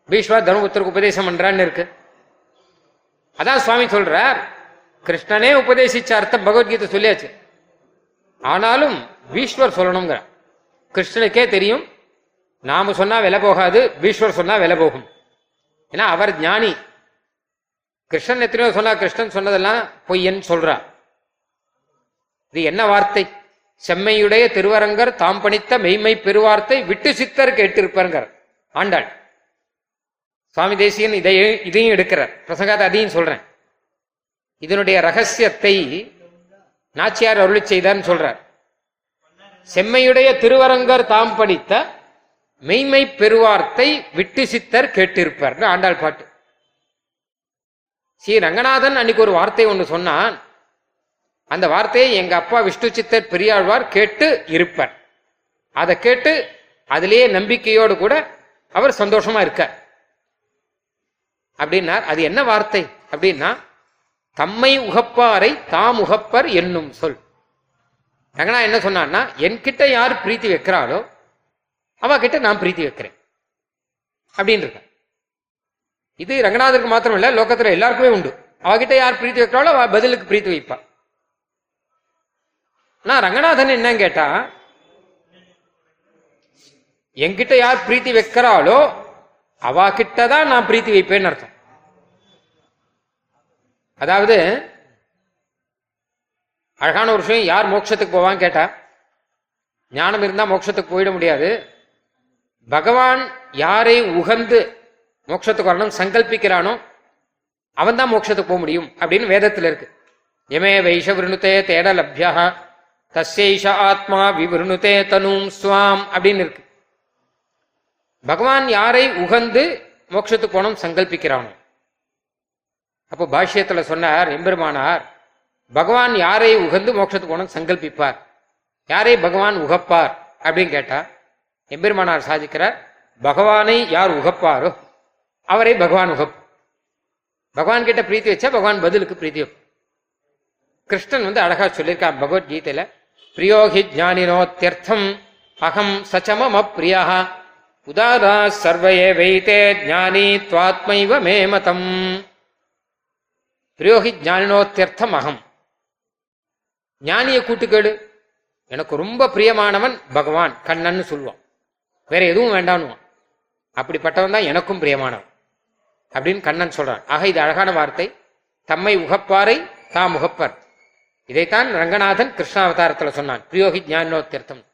பீஷ்மர் தர்மபுத்தருக்கு உபதேசம் பண்றான்னு இருக்கு. அதான் சுவாமி சொல்றார் கிருஷ்ணனே உபதேசிச்ச அர்த்தம் பகவத்கீதை சொல்லியாச்சு. ஆனாலும் பீஷ்வர் சொல்லணுங்கிற கிருஷ்ணனுக்கே தெரியும். நாம சொன்னா விலை போகாது பீஷ்வர் சொன்னா விலை போகும். ஏன்னா அவர் ஞானி. கிருஷ்ணன் எத்தனையோ சொன்னா கிருஷ்ணன் சொன்னதெல்லாம் பொய்யன்னு சொல்றா. இது என்ன வார்த்தை? செம்மையுடைய திருவரங்கர் தாம் பணித்த மெய்மை பெருவார்த்தை விட்டு சித்தர் கேட்டிருப்பாருங்கிற ஆண்டாள். சுவாமி தேசியன் இதையும் இதையும் எடுக்கிறார். பிரசங்காத அதையும் சொல்றேன். இதனுடைய ரகசியத்தை நாச்சியார் அருளி செய்தான்னு சொல்றார். செம்மையுடைய திருவரங்கர் தாம் படித்த மெய்மை பெருவார்த்தை விட்டு சித்தர் கேட்டிருப்பார். ஆண்டாள் பாட்டு. ஸ்ரீ ரங்கநாதன் அன்னைக்கு ஒரு வார்த்தை ஒன்று சொன்னான். அந்த வார்த்தையை எங்க அப்பா விஷ்ணு சித்தர் பெரியாழ்வார் கேட்டு இருப்பார். அதை கேட்டு அதிலேயே நம்பிக்கையோடு கூட அவர் சந்தோஷமா இருக்கார். அப்படின்னார். அது என்ன வார்த்தை? அப்படின்னா தம்மை உகப்பாரை தாம் உகப்பர் என்னும் சொல். ரங்கனா என்ன சொன்னான்னா என்கிட்ட யார் பிரீத்தி வைக்கிறாளோ அவகிட்ட நான் பிரீத்தி வைக்கிறேன். அப்படின்னு இருக்க இது ரங்கநாதருக்கு மாத்திரம் இல்ல லோகத்துல எல்லாருக்குமே உண்டு. அவகிட்ட யார் பிரீத்தி வைக்கிறாளோ அவ பதிலுக்கு பிரீத்தி வைப்பா. நான் ரங்கநாதன் என்ன கேட்டா என்கிட்ட யார் பிரீத்தி வைக்கிறாளோ அவா தான் நான் பிரீத்தி வைப்பேன்னு அர்த்தம். அதாவது அழகான ஒரு விஷயம் யார் மோட்சத்துக்கு போவான்னு கேட்டா ஞானம் இருந்தா மோட்சத்துக்கு போயிட முடியாது. பகவான் யாரை உகந்து மோட்சத்துக்கு வரணும் சங்கல்பிக்கிறானோ அவன் தான் மோட்சத்துக்கு போக முடியும் அப்படின்னு வேதத்தில் இருக்கு. எமே வைஷ விருணுத்தே தேட லப்யா தஸ்யைஷ ஆத்மா விவிருணுதே தனும் ஸ்வாம் அப்படின்னு இருக்கு. பகவான் யாரை உகந்து மோட்சத்துக்கு போனோம் சங்கல்பிக்கிறானோ அப்போ பாஷ்யத்துல சொன்னார் எம்பெருமானார் பகவான் யாரை உகந்து மோட்சத்துக்கு போனோம் சங்கல்பிப்பார். யாரை பகவான் உகப்பார் அப்படின்னு கேட்டா எம்பெருமானார் சாதிக்கிறார் பகவானை யார் உகப்பாரோ அவரை பகவான் உகப்பு பகவான் கிட்ட பிரீத்தி வச்சா பகவான் பதிலுக்கு பிரீத்தி வைப்பான் கிருஷ்ணன் வந்து அழகா சொல்லியிருக்கான் பகவத்கீதையில பிரியோகி ஜானினோத்தியர்த்தம் அகம் சச்சமம பிரியா உதாதா சர்வயே வைத்தே ஜானி துவாத்மைவ மே மதம். பிரயோகி ஜானினோத்தியர்த்தம் அகம் ஞானிய கூட்டுக்கேடு எனக்கு ரொம்ப பிரியமானவன் பகவான் கண்ணன்னு சொல்லுவான். வேற எதுவும் வேண்டான்னுவான். அப்படிப்பட்டவன் தான் எனக்கும் பிரியமானவன். அப்படின்னு கண்ணன் சொல்றான். ஆக இது அழகான வார்த்தை. தம்மை உகப்பாரை தாம் உகப்பர். இதைத்தான் ரங்கநாதன் கிருஷ்ணாவதாரத்தில் சொன்னான். பிரியோகி ஞானோத்தியர்த்தம்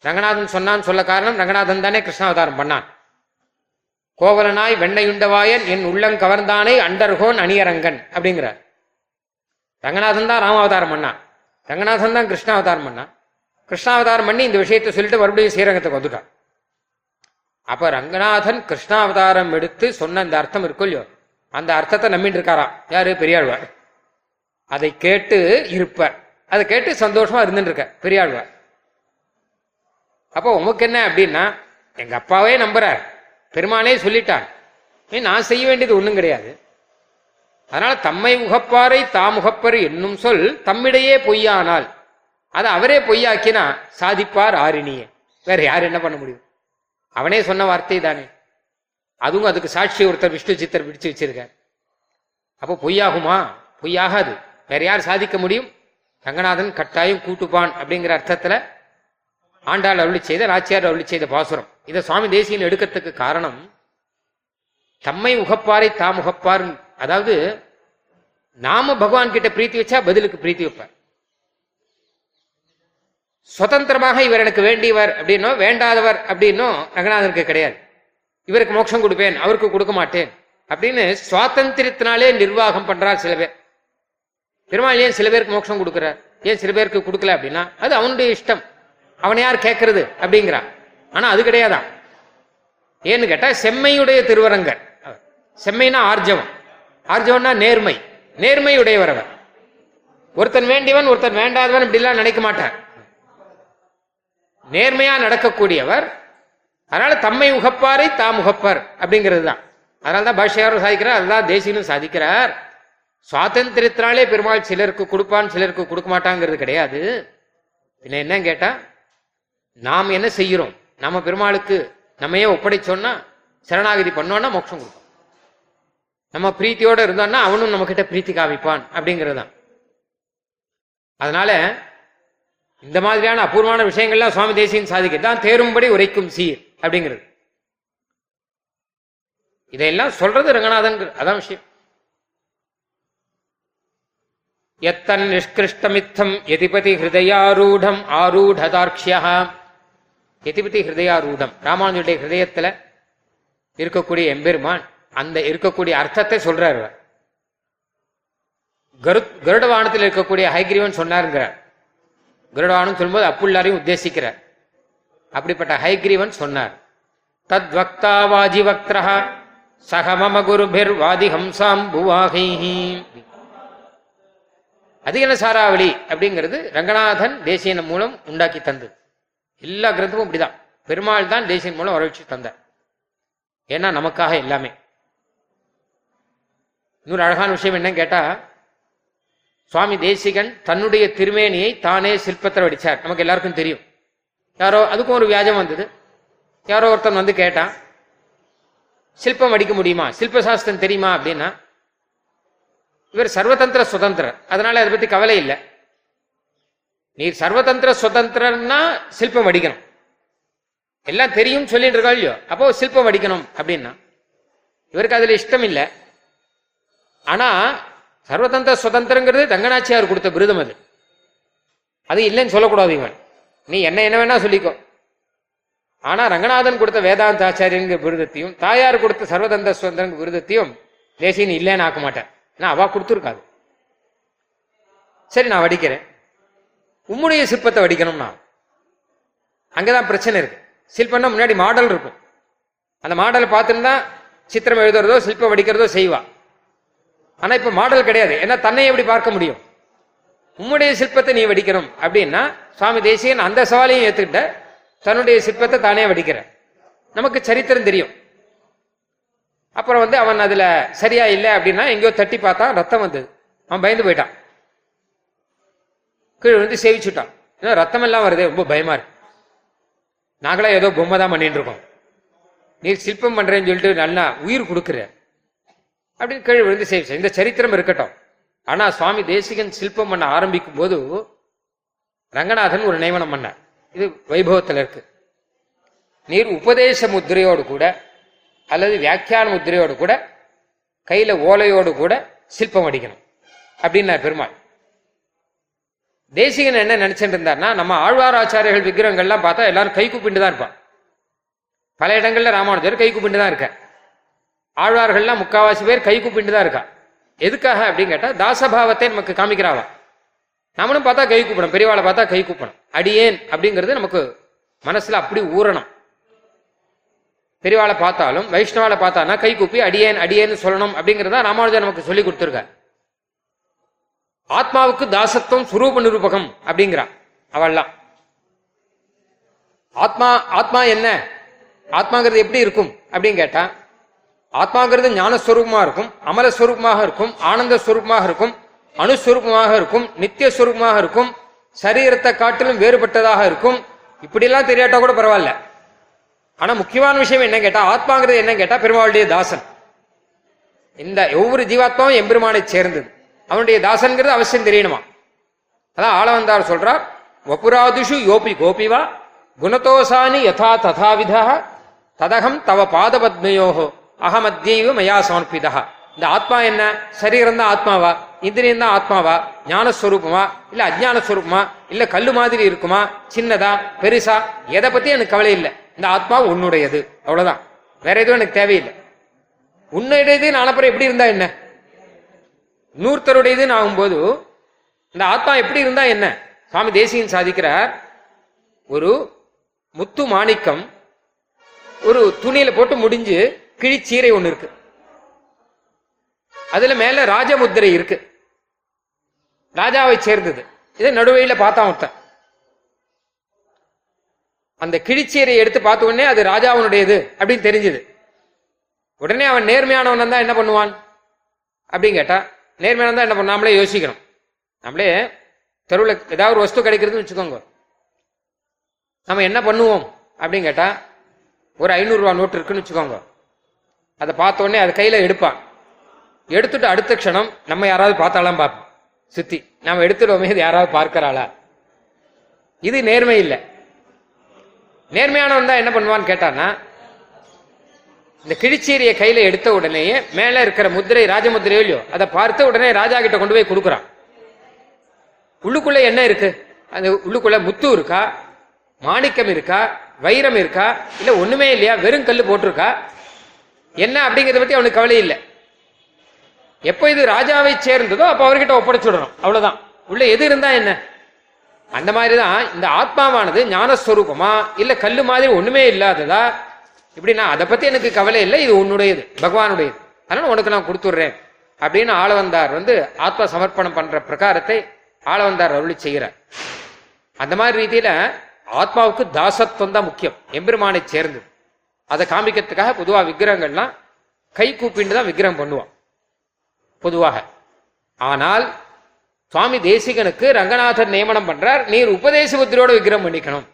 ரங்கநாதன் சொன்னான் சொல்ல காரணம் ரங்கநாதன் தானே கிருஷ்ணாவதாரம் பண்ணான். கோவலனாய் வெண்ணையுண்டவாயன் என் உள்ளம் கவர்ந்தானே அண்டர்கோன் அணியரங்கன் அப்படிங்கிறார். ரங்கநாதன் தான் ராமாவதாரம் பண்ணா ரங்கநாதன் தான் கிருஷ்ணாவதாரம் பண்ணா கிருஷ்ணாவதாரம் பண்ணி இந்த விஷயத்தை சொல்லிட்டு மறுபடியும் ஸ்ரீரங்கத்துக்கு வந்துட்டான். அப்ப ரங்கநாதன் கிருஷ்ணாவதாரம் எடுத்து சொன்ன அந்த அர்த்தம் இருக்கும் இல்லையோ? அந்த அர்த்தத்தை நம்பிட்டு இருக்காராம் யாரு? பெரியாழ்வார். அதை கேட்டு இருப்பார். அதை கேட்டு சந்தோஷமா இருந்துட்டு இருக்க பெரியாழ்வார். அப்போ உமக்கு என்ன அப்படின்னா எங்க அப்பாவே நம்புறார். பெருமானே சொல்லிட்டான். ஏன் நான் செய்ய வேண்டியது ஒண்ணும் கிடையாது. அதனால தம்மை உகப்பாரை தாமுகப்பர் என்னும் சொல் தம்மிடையே பொய்யானால் அதை அவரே பொய்யாக்கினா சாதிப்பார் ஆரிணியே. வேற யார் என்ன பண்ண முடியும்? அவனே சொன்ன வார்த்தை தானே. அதுவும் அதுக்கு சாட்சி ஒருத்தர் விஷ்ணு சித்தர் பிடிச்சு வச்சிருக்கார். அப்போ பொய்யாகுமா? பொய்யாகாது. வேற யார் சாதிக்க முடியும்? ரங்கநாதன் கட்டாயம் கூட்டுப்பான் அப்படிங்கிற அர்த்தத்துல ஆண்டாள் அருளி செய்த நாச்சியார் அருளி செய்த பாசுரம். இதை சுவாமி தேசியன் எடுக்கிறதுக்கு காரணம் தம்மை உகப்பாரை தாம் உகப்பார். அதாவது நாம பகவான் கிட்ட பிரீத்தி வச்சா பதிலுக்கு பிரீத்தி வைப்பார். சுதந்திரமாக இவர் எனக்கு வேண்டியவர் அப்படின்னோ வேண்டாதவர் அப்படின்னும் ரங்கநாதனுக்கு கிடையாது. இவருக்கு மோட்சம் கொடுப்பேன் அவருக்கு கொடுக்க மாட்டேன் அப்படின்னு சுவாதந்திரத்தினாலே நிர்வாகம் பண்றார் சில பேர். பெருமாள் ஏன் சில பேருக்கு மோட்சம் கொடுக்குறார்? ஏன் சில பேருக்கு கொடுக்கல அப்படின்னா அது அவனுடைய இஷ்டம். அவனை யார் கேட்கறது அப்படிங்கிறான் ஆனா அது கிடையாதான் ஏன்னு கேட்டா செம்மையுடைய திருவரங்கர். செம்மைனா ஆர்ஜவம் ஆர்ஜவம்னா நேர்மை. நேர்மை உடையவரவர் ஒருத்தன் வேண்டியவன் ஒருத்தன் வேண்டாதவன் இப்படிலாம் நினைக்க மாட்டார். நேர்மையா நடக்கக்கூடியவர் அதனால தம்மை உகப்பாரை தாம் உகப்பார் அப்படிங்கிறது தான். அதனால தான் பாஷ்யாரும் சாதிக்கிறார் அதுதான் தேசியனும் சாதிக்கிறார். சுவாதந்திரத்தினாலே பெருமாள் சிலருக்கு கொடுப்பான் சிலருக்கு கொடுக்க மாட்டாங்கிறது கிடையாது. பின்ன என்ன கேட்டா நாம் என்ன செய்கிறோம்? நம்ம பெருமாளுக்கு நம்மையே ஒப்படைச்சோன்னா சரணாகதி பண்ணோம்னா மோட்சம் கொடுப்போம் நம்ம பிரீத்தியோட இருந்தோம்னா அவனும் நம்ம கிட்ட பிரீத்தி காமிப்பான் அப்படிங்கிறது தான் அதனால இந்த மாதிரியான அபூர்வமான விஷயங்கள்லாம் சுவாமி தேசியன் சாதிக்கிறது தான் தேரும்படி உரைக்கும் சீர் அப்படிங்கிறது. இதையெல்லாம் சொல்றது ரங்கநாதன் அதான் விஷயம். எத்தன் நிஷ்கிருஷ்டமித்தம் எதிபதி ஹிருதயாரூடம் ஆரூடதார்க்ஷியா எதிபதி ஹிருதயாரூடம். ராமானுஜருடைய ஹிருதயத்துல இருக்கக்கூடிய எம்பெருமான் அந்த இருக்கக்கூடிய அர்த்தத்தை சொல்றார் கரு கருடவானத்தில் இருக்கக்கூடிய ஹைகிரீவன் சொன்னாருங்கிறார். கருடவானம் சொல்லும்போது அப்புள்ளாரையும் உத்தேசிக்கிறார். அப்படிப்பட்ட ஹைகிரீவன் சொன்னார். தத் வக்தா வாஜி வக்திரா சக மம குருபிர் வாதி ஹம்சாம் புவாகை அதிகன சாராவளி? அப்படிங்கிறது ரங்கநாதன் தேசியன் மூலம் உண்டாக்கி தந்தது. எல்லா கிரந்தமும் இப்படிதான். பெருமாள் தான் தேசியன் மூலம் வரவழைச்சு தந்தார். ஏன்னா நமக்காக எல்லாமே. இன்னொரு அழகான விஷயம் என்னன்னு கேட்டா சுவாமி தேசிகன் தன்னுடைய திருமேனியை தானே சிற்பத்தில் வடிச்சார். நமக்கு எல்லாருக்கும் தெரியும். யாரோ அதுக்கும் ஒரு வியாஜம் வந்தது. யாரோ ஒருத்தன் வந்து கேட்டான் சில்பம் அடிக்க முடியுமா? சில்ப சாஸ்திரம் தெரியுமா? அப்படின்னா இவர் சர்வதந்திர சுதந்திரர். அதனால அதை பத்தி கவலை இல்லை. நீர் சர்வதந்திர சுதந்திரன்னா சில்பம் அடிக்கணும் எல்லாம் தெரியும் சொல்லிட்டு இருக்கா இல்லையோ? அப்போ சில்பம் அடிக்கணும் அப்படின்னா. இவருக்கு அதுல இஷ்டம் இல்லை. ஆனா சர்வதந்திர சுதந்திரங்கிறது தங்கநாச்சியார் கொடுத்த விருதம் அது. அது இல்லைன்னு சொல்லக்கூடாது இவன். நீ என்ன என்ன வேணா சொல்லிக்கோ. ஆனா ரங்கநாதன் கொடுத்த வேதாந்த ஆச்சாரியங்க விருதத்தையும் தாயார் கொடுத்த சர்வதந்திர சுதந்திரங்க விருதத்தையும் தேசியன் இல்லைன்னு ஆக்க மாட்டேன் ஏன்னா அவ கொடுத்துருக்காது. சரி நான் வடிக்கிறேன். உம்முடைய சிற்பத்தை வடிக்கணும்னா அங்கதான் பிரச்சனை இருக்கு. சிற்பம்னா முன்னாடி மாடல் இருக்கும். அந்த மாடலை பார்த்துருந்தா சித்திரம் எழுதுறதோ சிற்பம் வடிக்கிறதோ செய்வா. ஆனா இப்ப மாடல் கிடையாது. ஏன்னா தன்னை எப்படி பார்க்க முடியும்? உம்முடைய சிற்பத்தை நீ வடிக்கணும் அப்படின்னா சுவாமி தேசியன் அந்த சவாலையும் ஏத்துக்கிட்ட தன்னுடைய சிற்பத்தை தானே வடிக்கிற. நமக்கு சரித்திரம் தெரியும். அப்புறம் வந்து அவன் அதுல சரியா இல்லை அப்படின்னா எங்கேயோ தட்டி பார்த்தா ரத்தம் வந்தது. அவன் பயந்து போயிட்டான். கீழே வந்து சேவிச்சுட்டான். ஏன்னா ரத்தம் எல்லாம் வருதே ரொம்ப பயமா இருக்கு. நாங்களாம் ஏதோ பொம்மை தான் பண்ணிட்டு இருக்கோம். நீ சிற்பம் பண்றேன்னு சொல்லிட்டு நல்லா உயிர் கொடுக்குற. அப்படின்னு கீழே விழுந்து சேவிச்சு இந்த சரித்திரம் இருக்கட்டும். ஆனா சுவாமி தேசிகன் சிற்பம் பண்ண ஆரம்பிக்கும் போது ரங்கநாதன் ஒரு நியமனம் பண்ண இது வைபவத்தில் இருக்கு. நீர் உபதேச முத்திரையோடு கூட அல்லது வியாக்கியான முத்திரையோடு கூட கையில ஓலையோடு கூட சிற்பம் அடிக்கணும். அப்படின்னார் பெருமாள். தேசிகன் என்ன நினைச்சிட்டு இருந்தார்னா நம்ம ஆழ்வார் ஆச்சாரியர்கள் விக்கிரகங்கள்லாம் பார்த்தா எல்லாரும் கை கூப்பிட்டு தான் இருப்பான். பல இடங்கள்ல ராமானுஜர் கை கூப்பிட்டு தான் இருக்க ஆழ்வார்கள்லாம் முக்காவாசி பேர் கை கூப்பிட்டு தான் இருக்கா எதுக்காக அப்படின்னு கேட்டா தாசபாவத்தை நமக்கு காமிக்கிறாவா நம்மளும் பார்த்தா கை கூப்பிடணும் பெரியவாளை பார்த்தா கை கூப்பிடணும். அடியேன் அப்படிங்கிறது நமக்கு மனசுல அப்படி ஊறணும். பெரியவாளை பார்த்தாலும் வைஷ்ணவாளை பார்த்தானா கை கூப்பி அடியேன் அடியேன்னு சொல்லணும் அப்படிங்கிறத ராமானுஜர் நமக்கு சொல்லி கொடுத்துருக்காரு. ஆத்மாவுக்கு தாசத்துவம் சுரூப நிரூபகம் அப்படிங்கிறா அவள்லாம். ஆத்மா ஆத்மா என்ன? ஆத்மாங்கிறது எப்படி இருக்கும் அப்படின்னு கேட்டா ஆத்மாங்கிறது ஞானஸ்வரூபமா இருக்கும் அமலஸ்வரூபமாக இருக்கும் ஆனந்த ஸ்வரூபமாக இருக்கும் அணுஸ்வரூபமாக இருக்கும் நித்திய ஸ்வரூபமாக இருக்கும் சரீரத்தை காட்டிலும் வேறுபட்டதாக இருக்கும். இப்படியெல்லாம் தெரியாட்டா கூட பரவாயில்ல. ஆனா முக்கியமான விஷயம் என்ன கேட்டா ஆத்மாங்கிறது என்ன கேட்டா பெருமாளுடைய தாசன். இந்த ஒவ்வொரு ஜீவாத்மாவும் எம்பெருமானை சேர்ந்தது. அவனுடைய தாசன்கிறது அவசியம் தெரியணுமா? அதான் ஆளவந்தார் சொல்றார் வபுராதிஷு யோபி கோபிவா குணதோசானி யதா ததாவிதா ததகம் தவ பாதபத்மயோகோ அகமத்யைவ மயா சமர்ப்பிதா இந்த ஆத்மா என்ன? சரீரம் தான் ஆத்மாவா? இந்திரியம் தான் ஆத்மாவா? ஞானஸ்வரூபமா? இல்ல அஜ்ஞானஸ்வரூபமா இல்ல கல்லு மாதிரி இருக்குமா? சின்னதா? பெருசா? எதை பத்தி எனக்கு கவலை இல்லை. இந்த ஆத்மா உன்னுடையது. அவ்வளவுதான். வேற எதுவும் எனக்கு தேவையில்லை. உன்னுடையது நாளப்புறம் எப்படி இருந்தா என்ன? நூறுத்தருடையதுன்னு ஆகும்போது இந்த ஆத்மா எப்படி இருந்தா என்ன? சுவாமி தேசியன் சாதிக்கிறார். ஒரு முத்து மாணிக்கம் ஒரு துணியில போட்டு முடிஞ்சு கிழிச்சீரை ஒண்ணு இருக்கு. அதுல மேல ராஜமுத்திரை இருக்கு. ராஜாவை சேர்ந்தது. இதை நடுவையில பார்த்தான் ஒருத்தன். அந்த கிழிச்சீரை எடுத்து பார்த்த உடனே அது ராஜாவுனுடையது அப்படின்னு தெரிஞ்சது. உடனே அவன் நேர்மையானவன் தான் என்ன பண்ணுவான்? அப்படின்னு கேட்டா நேர்மையான தான் என்ன பண்ண நாமளே யோசிக்கணும். நம்மளே தெருவில் ஏதாவது ஒரு வஸ்து கிடைக்கிறதுன்னு வச்சுக்கோங்க. நம்ம என்ன பண்ணுவோம்? அப்படின்னு கேட்டால் ஒரு ஐநூறுரூவா நோட்டு இருக்குன்னு வச்சுக்கோங்க. அதை பார்த்த உடனே அதை கையில் எடுப்பான். எடுத்துட்டு அடுத்த க்ஷணம் நம்ம யாராவது பார்த்தாலாம் பார்ப்போம். சுத்தி. நம்ம எடுத்துடுவோமே இது யாராவது பார்க்கிறாளா? இது நேர்மை இல்லை. நேர்மையானவன் தான் என்ன பண்ணுவான்னு கேட்டான்னா இந்த கிழிச்சீரியை கையில எடுத்த உடனேயே மேல இருக்கிற முத்திரை ராஜமுத்திரையோ இல்லையோ அதை பார்த்து உடனே ராஜா கிட்ட கொண்டு போய் கொடுக்குறான். உள்ளுக்குள்ள என்ன இருக்கு? அந்த உள்ளுக்குள்ள முத்து இருக்கா? மாணிக்கம் இருக்கா? வைரம் இருக்கா? இல்ல ஒண்ணுமே இல்லையா? வெறும் கல் போட்டிருக்கா? என்ன அப்படிங்கறத பத்தி அவனுக்கு கவலை இல்லை. எப்போ இது ராஜாவை சேர்ந்ததோ அப்ப அவர்கிட்ட ஒப்படைச்சுடணும். அவ்வளவுதான். உள்ள எது இருந்தா என்ன? அந்த மாதிரிதான் இந்த ஆத்மாவானது ஞானஸ்வரூபமா? இல்ல கல்லு மாதிரி ஒண்ணுமே இல்லாததா? இப்படின்னா அதை பத்தி எனக்கு கவலை இல்லை இது உன்னுடையது பகவானுடையது. அதனால உனக்கு நான் கொடுத்துடுறேன். அப்படின்னு ஆளவந்தார் வந்து ஆத்ம சமர்ப்பணம் பண்ற பிரகாரத்தை ஆளவந்தார் அருளி செய்கிறார். அந்த மாதிரி ரீதியில ஆத்மாவுக்கு தாசத்துவம் தான் முக்கியம் எம்பெருமானை சேர்ந்தது. அதை காமிக்கிறதுக்காக பொதுவாக விக்கிரகங்கள்லாம் கை கூப்பிட்டு தான் விக்கிரகம் பண்ணுவான் பொதுவாக. ஆனால் சுவாமி தேசிகனுக்கு ரங்கநாதர் நியமனம் பண்றார் நீர் உபதேச புத்திரோட விக்கிரகம் பண்ணிக்கணும்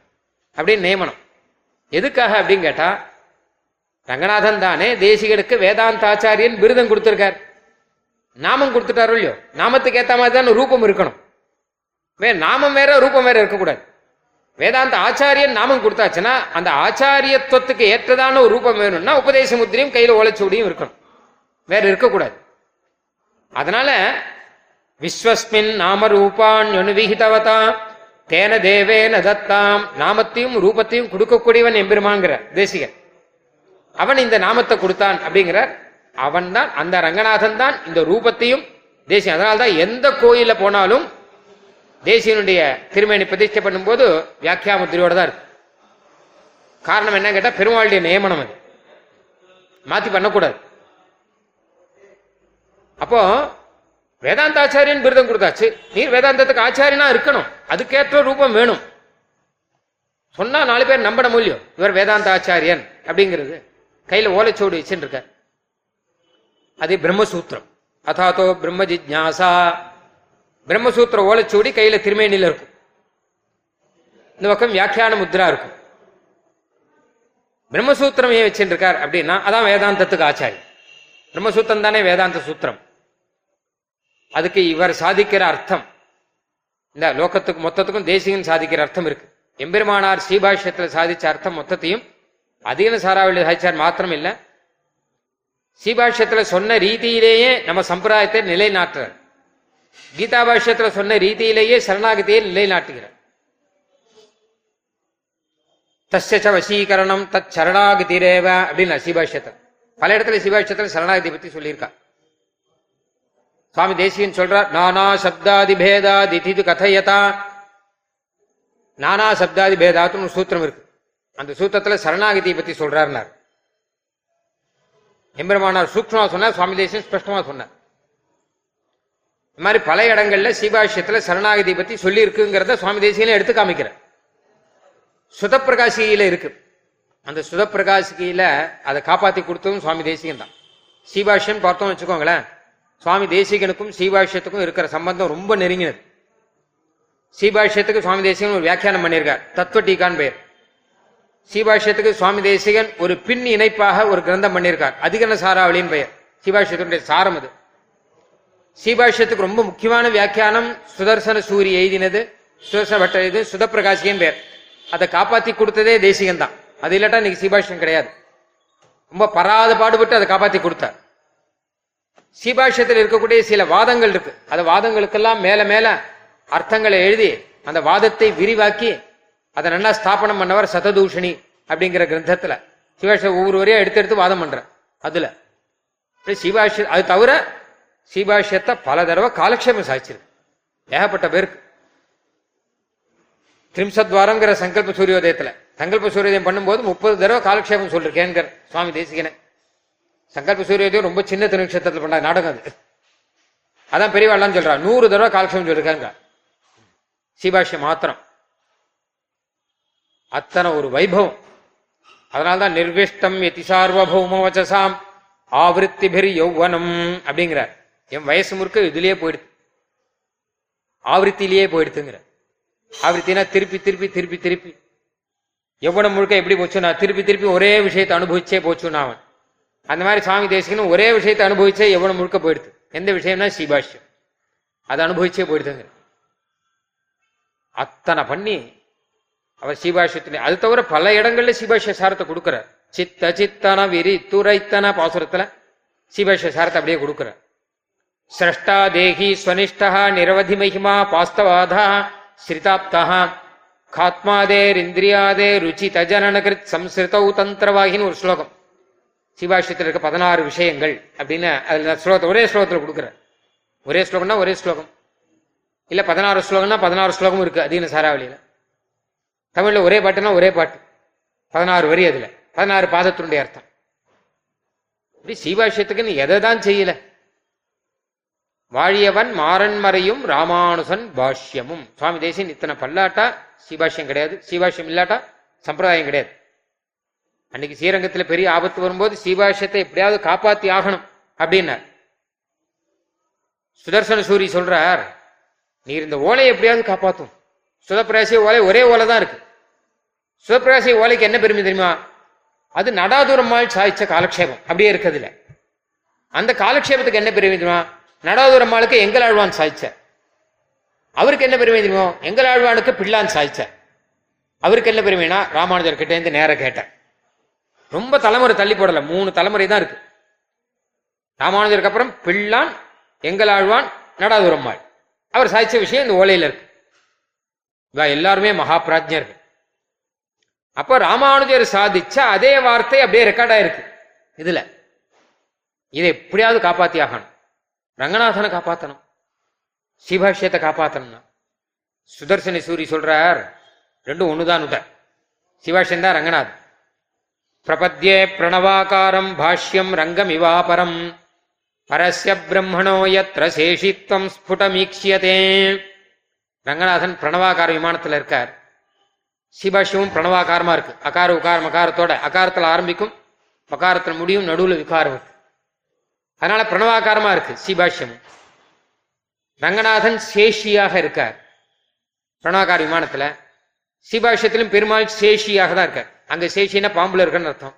அப்படின்னு நியமனம். எதுக்காக அப்படின்னு கேட்டா ரங்கநாதன் தானே தேசிகனுக்கு வேதாந்தாச்சாரியன் விருதம் கொடுத்திருக்கார். நாமம் கொடுத்துட்டாரோ இல்லையோ? நாமத்துக்கு ஏற்ற மாதிரி தான் ரூபம் இருக்கணும். வே நாமம் வேற ரூபம் வேற இருக்கக்கூடாது. வேதாந்த ஆச்சாரியன் நாமம் கொடுத்தாச்சுன்னா அந்த ஆச்சாரியத்துவத்துக்கு ஏற்றதான ஒரு ரூபம் வேணும்னா உபதேச முத்திரையும் கையில ஓலைச்சூடியும் இருக்கணும். வேற இருக்கக்கூடாது. அதனால விஸ்வஸ்மின் நாம ரூபான் விகிதவதா தேன தேவேன தத்தாம் நாமத்தையும் ரூபத்தையும் கொடுக்கக்கூடியவன் எம்பெருமாங்கிற தேசிகன். அவன் இந்த நாமத்தை கொடுத்தான் அப்படிங்கிறார் அவன் தான் அந்த ரங்கநாதன் தான் இந்த ரூபத்தையும் தேசியம் அதனால்தான் எந்த கோயில போனாலும் தேசியனுடைய திருமேனி பிரதிஷ்டை பண்ணும்போது வியாக்கியாமுத்திரியோட தான் இருக்கு. காரணம் என்ன கேட்டா பெருமாளுடைய நியமனம் அது. மாத்தி பண்ணக்கூடாது. அப்போ வேதாந்தாச்சாரியன் விருதம் கொடுத்தாச்சு. நீர் வேதாந்தத்துக்கு ஆச்சாரியனா இருக்கணும். அதுக்கேற்ற ரூபம் வேணும். சொன்னா நாலு பேர் நம்பட முடியும் இவர் வேதாந்த ஆச்சாரியன் அப்படிங்கிறது. கையில ஓலைச்சோடு வச்சுட்டு அது பிரம்மசூத்திரம். அதாத்தோ பிரம்ம ஜிஜ்ஞாசா. பிரம்மசூத்திர ஓலைச்சுவடி கையில திருமேனில இருக்கும். இந்த பக்கம் வியாக்கியான முத்ரா இருக்கும். பிரம்மசூத்திரம் ஏன் வச்சுருக்கார் அப்படின்னா அதான் வேதாந்தத்துக்கு ஆச்சாரி. பிரம்மசூத்திரம் தானே வேதாந்த சூத்திரம். அதுக்கு இவர் சாதிக்கிற அர்த்தம். இந்த லோகத்துக்கு மொத்தத்துக்கும் தேசியம் சாதிக்கிற அர்த்தம் இருக்கு. எம்பெருமானார் ஸ்ரீபாஷ்யத்தில் சாதிச்ச அர்த்தம் மொத்தத்தையும் அதிகன சாராவளி சாதிச்சார் மாத்திரம் இல்ல சொன்ன ரீதியிலேயே நம்ம சம்பிரதாயத்தை நிலைநாட்டுறார். கீதா பாஷ்யத்துல சொன்ன ரீதியிலேயே சரணாகதியை நிலைநாட்டுகிறார். தஸ்ய வசீகரணம் தத் சரணாகதிரேவ அப்படின்னு சீபாஷ்யத்தை பல இடத்துல ஸ்ரீபாஷ்யத்தில் சரணாகதி பத்தி சொல்லியிருக்கா. சுவாமி தேசியன் சொல்றார் நானா சப்தாதி பேதாதி கதையதா. நானா சப்தாதி பேதாத்துன்னு சூத்திரம் இருக்கு. அந்த சூத்திரத்துல சரணாகதியை பத்தி சொல்றாருனார். எம்பெருமானார் சூக்ஷமாக சொன்னார் சுவாமி தேசியன் ஸ்பஷ்டமா சொன்னார். இந்த மாதிரி பல இடங்கள்ல சீபாஷ்யத்துல சரணாகதி பத்தி சொல்லி இருக்குங்கிறத சுவாமி தேசியில எடுத்து காமிக்கிறார். சுதப்பிரகாசியில இருக்கு. அந்த சுதப்பிரகாசிகையில அதை காப்பாத்தி கொடுத்ததும் சுவாமி தேசிகன் தான். சீபாஷ்யம் பார்த்தோம் வச்சுக்கோங்களேன் சுவாமி தேசிகனுக்கும் சீபாஷ்யத்துக்கும் இருக்கிற சம்பந்தம் ரொம்ப நெருங்கினது. சீபாஷ்யத்துக்கு சுவாமி தேசிகன் ஒரு வியாக்கியானம் பண்ணியிருக்கார். தத்துவ டீகான் பெயர். சீபாஷ்யத்துக்கு சுவாமி தேசிகன் ஒரு பின் இணைப்பாக ஒரு கிரந்தம் பண்ணியிருக்கார். அதிகன சாராவளியின் பெயர். சீபாஷ்யத்தினுடைய சாரம் அது. சீபாஷ்யத்துக்கு ரொம்ப முக்கியமான வியாக்கியானம் சுதர்சன சூரி எழுதினது சுதர்சன பட்ட எழுது சுதப்பிரகாசியின் பெயர். அதை காப்பாத்தி கொடுத்ததே தேசிகன் தான். அது இல்லாட்டா இன்னைக்கு சீபாஷ்யம் கிடையாது. ரொம்ப பராத பாடுபட்டு அதை காப்பாத்தி கொடுத்தார். சீபாஷ்யத்தில் இருக்கக்கூடிய சில வாதங்கள் இருக்கு. அந்த வாதங்களுக்கெல்லாம் மேல மேல அர்த்தங்களை எழுதி அந்த வாதத்தை விரிவாக்கி அதை நல்லா ஸ்தாபனம் பண்ணவர் சததூஷணி அப்படிங்கிற கிரந்தத்துல. சிவாஷ்ய ஒவ்வொரு வரையும் எடுத்து எடுத்து வாதம் பண்ற. அதுல. சிவாஷ்ய அது தவிர சீபாஷ்யத்தை பல தடவை காலக்ஷேபம் சாதிச்சிருக்கு ஏகப்பட்ட பேருக்கு. திரிம்சத்வாரங்கிற சங்கல்ப சூரியோதயத்துல. சங்கல்ப சூரியோதயம் பண்ணும்போது முப்பது தடவை காலக்ஷேபம் சொல்லிருக்கேங்கிற சுவாமி தேசிகனை சங்கல்ப சூரியோதயம் ரொம்ப சின்ன திருநக்ஷத்திரத்தில் பண்ண நாடகம் அது. அதான் பெரியவாள்லாம் சொல்றா நூறு தடவை காலக்ஷேபம் சொல்லிருக்காங்க சீபாஷ்யம் மாத்திரம். அத்தனை ஒரு வைபவம். அதனால்தான் நிர்விஷ்டம் எதி சார்வபௌம வச்சசாம் ஆவருத்திபிர் யௌவனம் அப்படிங்கிறார். என் வயசு முறுக்க இதுலயே போயிடுது ஆவருத்திலேயே போயிடுதுங்கிற ஆவருத்தினா திருப்பி திருப்பி திருப்பி திருப்பி. எவ்வளவு முழுக்க எப்படி போச்சுன்னா திருப்பி திருப்பி ஒரே விஷயத்தை அனுபவிச்சே போச்சுன்னா அவன். அந்த மாதிரி சுவாமி தேசிகனும் ஒரே விஷயத்தை அனுபவிச்சே எவ்வளவு முழுக்க போயிடுது எந்த விஷயம்னா சீபாஷ்யம் அதை அனுபவிச்சே போயிடுதுங்க அத்தனை பண்ணி அவர் சீபாஷ்யத்திலே அது தவிர பல இடங்கள்ல சீபாஷ்ய சாரத்தை கொடுக்கிறார். சித்த சித்தன விரி துரைத்தன பாசுரத்துல சீபாஷ்ய சாரத்தை அப்படியே கொடுக்கிறார். சிரஷ்டா தேகி ஸ்வனிஷ்டா நிரவதி மகிமா பாஸ்தவாதா ஸ்ரிதாப்தா காத்மாதேர் இந்திரியாதே ருச்சி தஜனனகிருத் சம்ஸ்கிருதௌ தந்திரவாகின்னு ஒரு ஸ்லோகம். சிவாஷ்யத்தில் இருக்க பதினாறு விஷயங்கள் அப்படின்னு அதில் ஸ்லோகத்தை ஒரே ஸ்லோகத்தில் கொடுக்குறார். ஒரே ஸ்லோகம்னா ஒரே ஸ்லோகம். இல்லை பதினாறு ஸ்லோகம்னா பதினாறு ஸ்லோகம் இருக்கு அதீன சாராவளியில். தமிழ்ல ஒரே பாட்டுனா ஒரே பாட்டு. பதினாறு வரி அதுல. பதினாறு பாதத்தினுடைய அர்த்தம். இப்படி சீபாஷ்யத்துக்குன்னு எதை தான் செய்யல? வாழியவன் மாறன்மறையும் ராமானுசன் பாஷ்யமும். சுவாமி தேசியன் இத்தனை பல்லாட்டா சீபாஷ்யம் கிடையாது. சீபாஷ்யம் இல்லாட்டா சம்பிரதாயம் கிடையாது. அன்னைக்கு ஸ்ரீரங்கத்துல பெரிய ஆபத்து வரும்போது சீபாஷ்யத்தை எப்படியாவது காப்பாத்தி ஆகணும் அப்படின்னார். சுதர்சன சூரி சொல்றார் நீர் இந்த ஓலையை எப்படியாவது காப்பாத்தும். சுதப்பிராசிய ஓலை ஒரே ஓலை தான் இருக்கு. சுதப்பிராசிய ஓலைக்கு என்ன பெருமை தெரியுமா? அது நடாதுரம்மாள் சாய்ச்ச காலக்ஷேபம். அப்படியே இருக்குதுல அந்த காலக்ஷேபத்துக்கு என்ன பெருமை தெரியுமா? நடாதுரம்மாளுக்கு எங்களாழ்வான் சாய்ச்ச. அவருக்கு என்ன பெருமை தெரியுமோ? எங்களாழ்வானுக்கு பிள்ளான் சாய்ச்ச. அவருக்கு என்ன பெருமைனா ராமானுஜர் கிட்ட இருந்து நேரம் கேட்டேன். ரொம்ப தலைமுறை தள்ளி போடல. மூணு தலைமுறை தான் இருக்கு. ராமானுஜருக்கு அப்புறம் பிள்ளான் எங்களாழ்வான் நடாதுரம்மாள். அவர் சாதிச்ச விஷயம் இந்த ஓலையில இருக்கு. எல்லாருமே மகாபிராஜ்யர்கள் அப்ப ராமானுஜர் சாதிச்ச அதே வார்த்தை அப்படியே ரெக்கார்ட் ஆயிருக்கு. இதுல. இதை எப்படியாவது காப்பாத்தி ஆகணும். ரங்கநாதனை காப்பாத்தணும். சிபாஷ்யத்தை காப்பாத்தணும்னா. சுதர்சன சூரி சொல்றார் ரெண்டும் ஒண்ணுதான் உத தான் ரங்கநாத் பிரபத்யே பிரணவாகாரம் பாஷ்யம் ரங்கம் இவாபரம் பரஸ்ய பிரம்மணோ எத்திர சேஷித்வம் ஸ்புடமீக்ஷியதே. ரங்கநாதன் பிரணவாக்கார விமானத்துல இருக்கார். சிபாஷ்யமும் பிரணவாகாரமா இருக்கு. அகார உகாரம் அகாரத்தோட அகாரத்தில் ஆரம்பிக்கும் பகாரத்துல முடியும் நடுவில் விகாரம் இருக்கு. அதனால பிரணவாகாரமா இருக்கு சிபாஷ்யம் ரங்கநாதன் சேஷியாக இருக்கார். பிரணவாகார விமானத்துல. சிபாஷ்யத்திலும் பெருமாள் சேஷியாக தான் இருக்கார். அங்க சேஷினா பாம்புல இருக்குன்னு அர்த்தம்.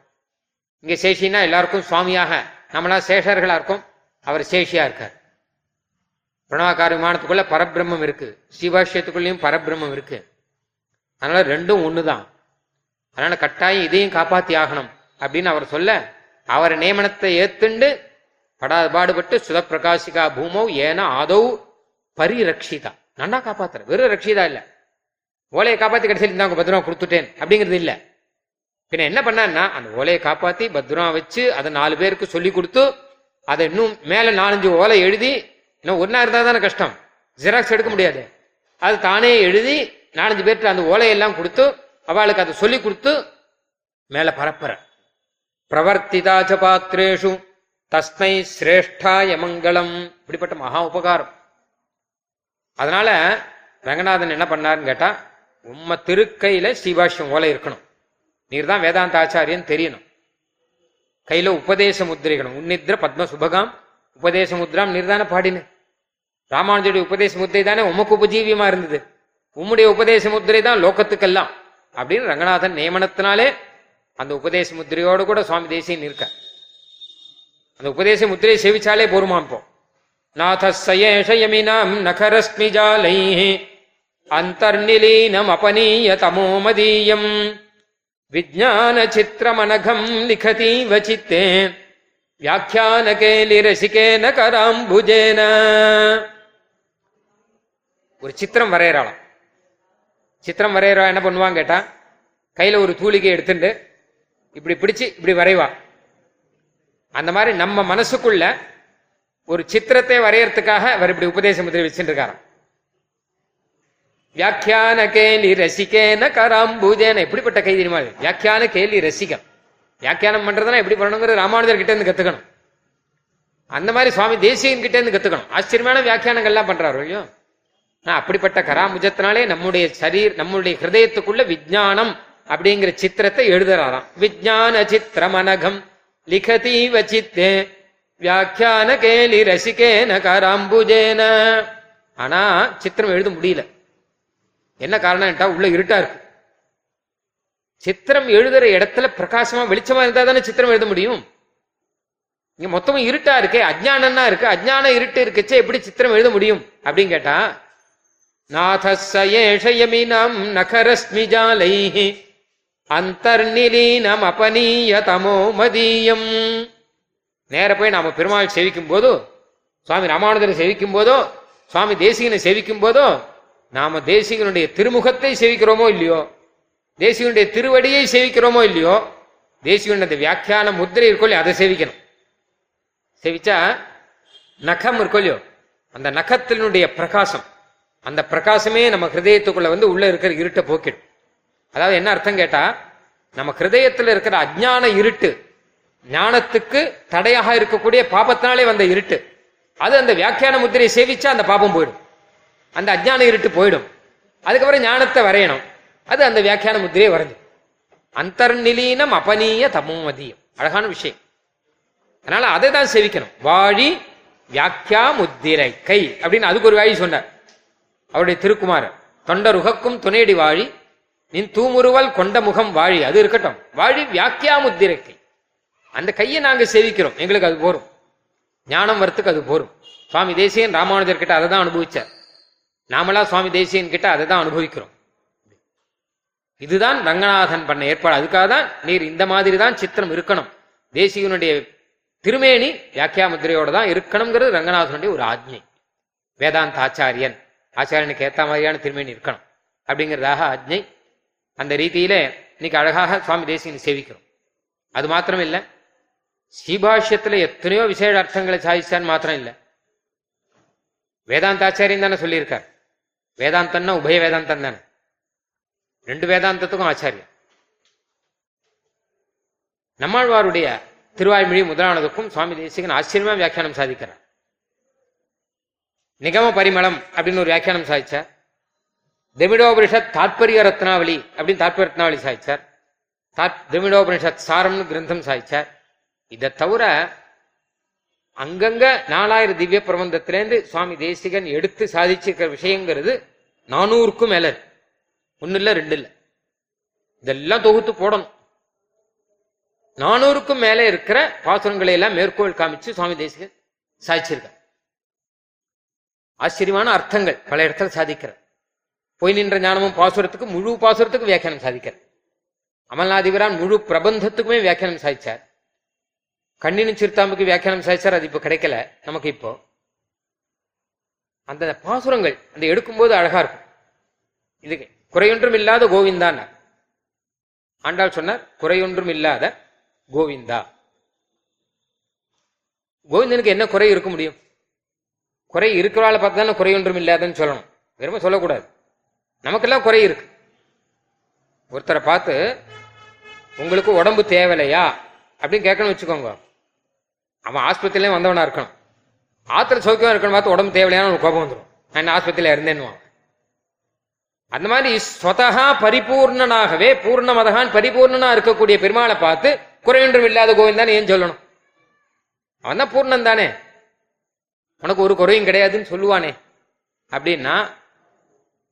இங்க சேஷினா எல்லாருக்கும் சுவாமியாக நம்மளா சேஷர்களா இருக்கும் அவர் சேஷியா இருக்கார். பிரணவாகார விமானத்துக்குள்ள பரபிரம்மம் இருக்கு. ஸ்ரீபாஷ்யத்துக்குள்ளேயும் பரபிரம்மம் இருக்கு. அதனால ரெண்டும் ஒண்ணுதான். அதனால கட்டாயம் இதையும் காப்பாத்தி ஆகணும் அப்படின்னு அவர் சொல்ல அவர் நியமனத்தை ஏத்துண்டு படாத பாடுபட்டு சுதப்பிரகாசிகா பூமோ ஏன ஆதௌ பரிரக்ஷிதா. நன்னா காப்பாத்துற. வெறும் ரக்ஷிதா இல்ல. ஓலையை காப்பாத்தி கடைசியில் இந்தாங்க பத்திரமா கொடுத்துட்டேன் அப்படிங்கிறது இல்ல. பின்ன என்ன பண்ணான்னா அந்த ஓலையை காப்பாத்தி பத்திரமா வச்சு அதை நாலு பேருக்கு சொல்லி கொடுத்து அதை இன்னும் மேல நாலஞ்சு ஓலை எழுதி இன்னும் ஒன்னா இருந்தா தானே கஷ்டம். ஜெராக்ஸ் எடுக்க முடியாது. அது தானே எழுதி நாலஞ்சு பேர்கிட்ட அந்த ஓலையெல்லாம் கொடுத்து அவளுக்கு அதை சொல்லி கொடுத்து மேல பரப்புற. பிரவர்த்திதாச்ச பாத்திரேஷு தஸ்மை சிரேஷ்டாய மங்களம். இப்படிப்பட்ட மகா உபகாரம். அதனால ரங்கநாதன் என்ன பண்ணாருன்னு கேட்டா உம்ம திருக்கையில ஸ்ரீபாஷ்யம் ஓலை இருக்கணும். நீர் தான் வேதாந்த ஆச்சாரியன் தெரியணும். கையில உபதேச முத்திரைகளும். உன்னித்ர பத்ம சுபகாம் உபதேச முத்ராம் நீர்தானே பாடினு. ராமானுஜருடைய உபதேச முத்திரை தானே உமக்கு உபஜீவியமா இருந்தது. உம்முடைய உபதேச முத்திரை தான் லோகத்துக்கெல்லாம். அப்படின்னு ரங்கநாதன் நியமனத்தினாலே அந்த உபதேச முத்திரையோடு கூட சுவாமி தேசியன் இருக்க அந்த உபதேச முத்திரையை சேவிச்சாலே போருமாம் இப்போ. நாத நகரஸ்மி ஜாலை அந்தர்நிலீனம் அபனீய தமோ மதீயம். விஜான சித்திரமனகம் லிகதீவ சித்தே. வியாக்கியானகேலி ரசிகேன கராம்புஜேன. ஒரு சித்திரம் வரையறாளாம். சித்திரம் வரைகிறவா என்ன பண்ணுவான்னு கேட்டா கையில ஒரு தூளிகை எடுத்துட்டு இப்படி பிடிச்சு இப்படி வரைவா. அந்த மாதிரி நம்ம மனசுக்குள்ள ஒரு சித்திரத்தை வரையறதுக்காக அவர் இப்படி உபதேச முத்திரை வச்சுட்டு இருக்காராம் வியாக்கியான கேலி ரசிகேன கராம்பூஜேன எப்படிப்பட்ட கை தெரியுமா வியாக்கியான கேலி ரசிகம். வியாக்கியானம் பண்றதுனா எப்படி பண்ணணுங்கிறது ராமானுஜர் கிட்ட இருந்து கத்துக்கணும். அந்த மாதிரி சுவாமி தேசியன் கிட்ட இருந்து கத்துக்கணும். ஆச்சரியமான வியாக்கியானங்கள்லாம் பண்றாரு ஐயோ. அப்படிப்பட்ட கராமுஜத்தினாலே நம்முடைய சரீர் நம்முடைய ஹிருதயத்துக்குள்ள விஜானம் அப்படிங்கிற சித்திரத்தை எழுதுறாராம். விஜான சித்திரமனகம் லிகதீவ சித்தே வியாக்கியான கேலி ரசிகேன கராம்புஜேன. ஆனா சித்திரம் எழுத முடியல. என்ன காரணம்ட்டா உள்ள இருட்டா இருக்கு. சித்திரம் எழுதுற இடத்துல பிரகாசமா வெளிச்சமா இருந்தா தானே சித்திரம் எழுத முடியும். இங்க மொத்தமும் இருட்டா இருக்கே அஜ்ஞானம்னா இருக்கு. அஜ்ஞான இருட்டு இருக்குச்சே எப்படி சித்திரம் எழுத முடியும் அப்படின்னு கேட்டா நாதசயேஷயமினம் நகரஸ்மி ஜாலைஹி அந்தர்நிலீனம் அபனீய தமோ மதியம் நேர போய் நாம பெருமாள் சேவிக்கும் போதோ சுவாமி ராமானுஜரை சேவிக்கும் போதோ சுவாமி தேசிகனை சேவிக்கும் போதோ நாம தேசிகனுடைய திருமுகத்தை சேவிக்கிறோமோ இல்லையோ தேசிகனுடைய திருவடியை சேவிக்கிறோமோ இல்லையோ தேசிகனுடைய வியாக்கியான முத்திரை இருக்கோ அதை சேவிக்கணும் சேவிச்சா நகம் இருக்கோ இல்லையோ அந்த நகத்தினுடைய பிரகாசம் அந்த பிரகாசமே நம்ம ஹிருதயத்துக்குள்ள வந்து உள்ள இருக்கிற இருட்டை போக்கிடும். அதாவது என்ன அர்த்தம் கேட்டா நம்ம ஹிருதயத்துல இருக்கிற அஜ்ஞான இருட்டு ஞானத்துக்கு தடையாக இருக்கக்கூடிய பாபத்தினாலே வந்த இருட்டு அது அந்த வியாக்கியான முத்திரையை சேவிச்சா அந்த பாபம் போயிடும். அந்த அஜ்ஞான இருட்டு போயிடும். அதுக்கப்புறம் ஞானத்தை வரையணும். அது அந்த வியாக்கியான முத்திரையை வரைஞ்சு. அந்தர்நிலீனம் அபனீய தமோமதியம். அழகான விஷயம். அதனால அதை தான் சேவிக்கணும். வாழி வியாக்கியா முத்திரை கை அப்படின்னு அதுக்கு ஒரு வாழி சொன்னார். அவருடைய திருக்குமாரர் தொண்டருகக்கும் துணையடி வாழி நின் தூமுருவல் கொண்ட முகம் வாழி. அது இருக்கட்டும். வாழி வியாக்கியா முத்திரை அந்த கையை நாங்க சேவிக்கிறோம். எங்களுக்கு அது போரும். ஞானம் வரத்துக்கு அது போரும். சுவாமி தேசியன் ராமானுஜர் கிட்ட அதை தான் அனுபவிச்சார். நாமளா சுவாமி தேசியன் கிட்ட அதை தான் அனுபவிக்கிறோம். இதுதான் ரங்கநாதன் பண்ண ஏற்பாடு. அதுக்காக தான் நீர் இந்த மாதிரி தான் சித்திரம் இருக்கணும். தேசியனுடைய திருமேனி வியாக்கியா முத்திரையோட தான் இருக்கணுங்கிறது ரங்கநாதனுடைய ஒரு ஆஜ்ஞை. வேதாந்த ஆச்சாரியன் ஆச்சாரியனுக்கு ஏத்த மாதிரியான திருமேனி இருக்கணும். அப்படிங்கிறதாக ஆஜ்ஞை அந்த ரீதியில இன்னைக்கு அழகாக சுவாமி தேசியனை சேவிக்கிறோம். அது மாத்திரம் இல்லை ஸ்ரீபாஷ்யத்துல எத்தனையோ விசேஷ அர்த்தங்களை சாதிச்சான்னு மாத்திரம் இல்ல. வேதாந்த ஆச்சாரியன் தானே சொல்லியிருக்கார். வேதாந்தம்னா உபய வேதாந்தம் தானே. ரெண்டு வேதாந்தத்துக்கும் ஆச்சாரியம். நம்மாழ்வாருடைய திருவாய்மொழி முதலானதுக்கும் சுவாமி தேசிகன் ஆச்சரியமா வியாக்கியானம் சாதிக்கிறார். நிகம பரிமளம் அப்படின்னு ஒரு வியாக்கியானம் சாதிச்சார். திமிடோபனிஷத் தாத்பரிய ரத்னாவளி அப்படின்னு தாத்பரிய ரத்னாவளி சாதிச்சார். தாத் திமிடோபனிஷத் சாரம்னு கிரந்தம் சாதிச்சார். இதை தவிர அங்கங்க நாலாயிரம் திவ்ய பிரபந்தத்திலேருந்து சுவாமி தேசிகன் எடுத்து சாதிச்சிருக்கிற விஷயங்கிறது நானூறுக்கும் மேல ஒன்னு இல்ல ரெண்டு இல்லை இதெல்லாம் தொகுத்து போடணும். நானூறுக்கும் மேல இருக்கிற பாசுரங்களை எல்லாம் மேற்கோள் காமிச்சு சுவாமி தேசிகன் சாதிச்சிருக்கார். ஆச்சரியமான அர்த்தங்கள் பல இடத்துல சாதிக்கிறார் போய் நின்ற ஞானமும் பாசுரத்துக்கு முழு பாசுரத்துக்கு வியாக்கியானம் சாதிக்கிறார். அமல்நாதிபிரான் முழு பிரபந்தத்துக்குமே வியாக்கியானம் சாதிச்சார். கண்ணின் சிறுத்தாம்புக்கு வியாக்கியானம் சாதிச்சார் அது இப்போ கிடைக்கல நமக்கு இப்போ. அந்த பாசுரங்கள் அந்த எடுக்கும்போது அழகா இருக்கும். இது குறையொன்றும் இல்லாத கோவிந்தான் ஆண்டாள் சொன்னார் குறையொன்றும் இல்லாத கோவிந்தா. கோவிந்தனுக்கு என்ன குறை இருக்க முடியும்? குறை இருக்கிறவாள பார்த்து தானே குறையொன்றும் இல்லாதன்னு சொல்லணும். வெறும சொல்லக்கூடாது. நமக்கெல்லாம் குறை இருக்கு. ஒருத்தரை பார்த்து உங்களுக்கு உடம்பு தேவையில்லையா? அப்படின்னு கேட்கணும் வச்சுக்கோங்க. அவன் ஆஸ்பத்திரியிலே வந்தவனா இருக்கணும். ஆத்திர சௌக்கியம் இருக்கணும் பார்த்து உடம்பு தேவையான ஒரு கோபம் வந்துடும் நான் ஆஸ்பத்திரியில இருந்தேன்னு அந்த மாதிரி ஸ்வதகா பரிபூர்ணனாகவே பூர்ணமதகான் பரிபூர்ணனா இருக்கக்கூடிய பெருமாளை பார்த்து குறையொன்றும் இல்லாத கோவிந்தான் ஏன் சொல்லணும். அவன் தான் பூர்ணன் தானே. உனக்கு ஒரு குறையும் கிடையாதுன்னு சொல்லுவானே. அப்படின்னா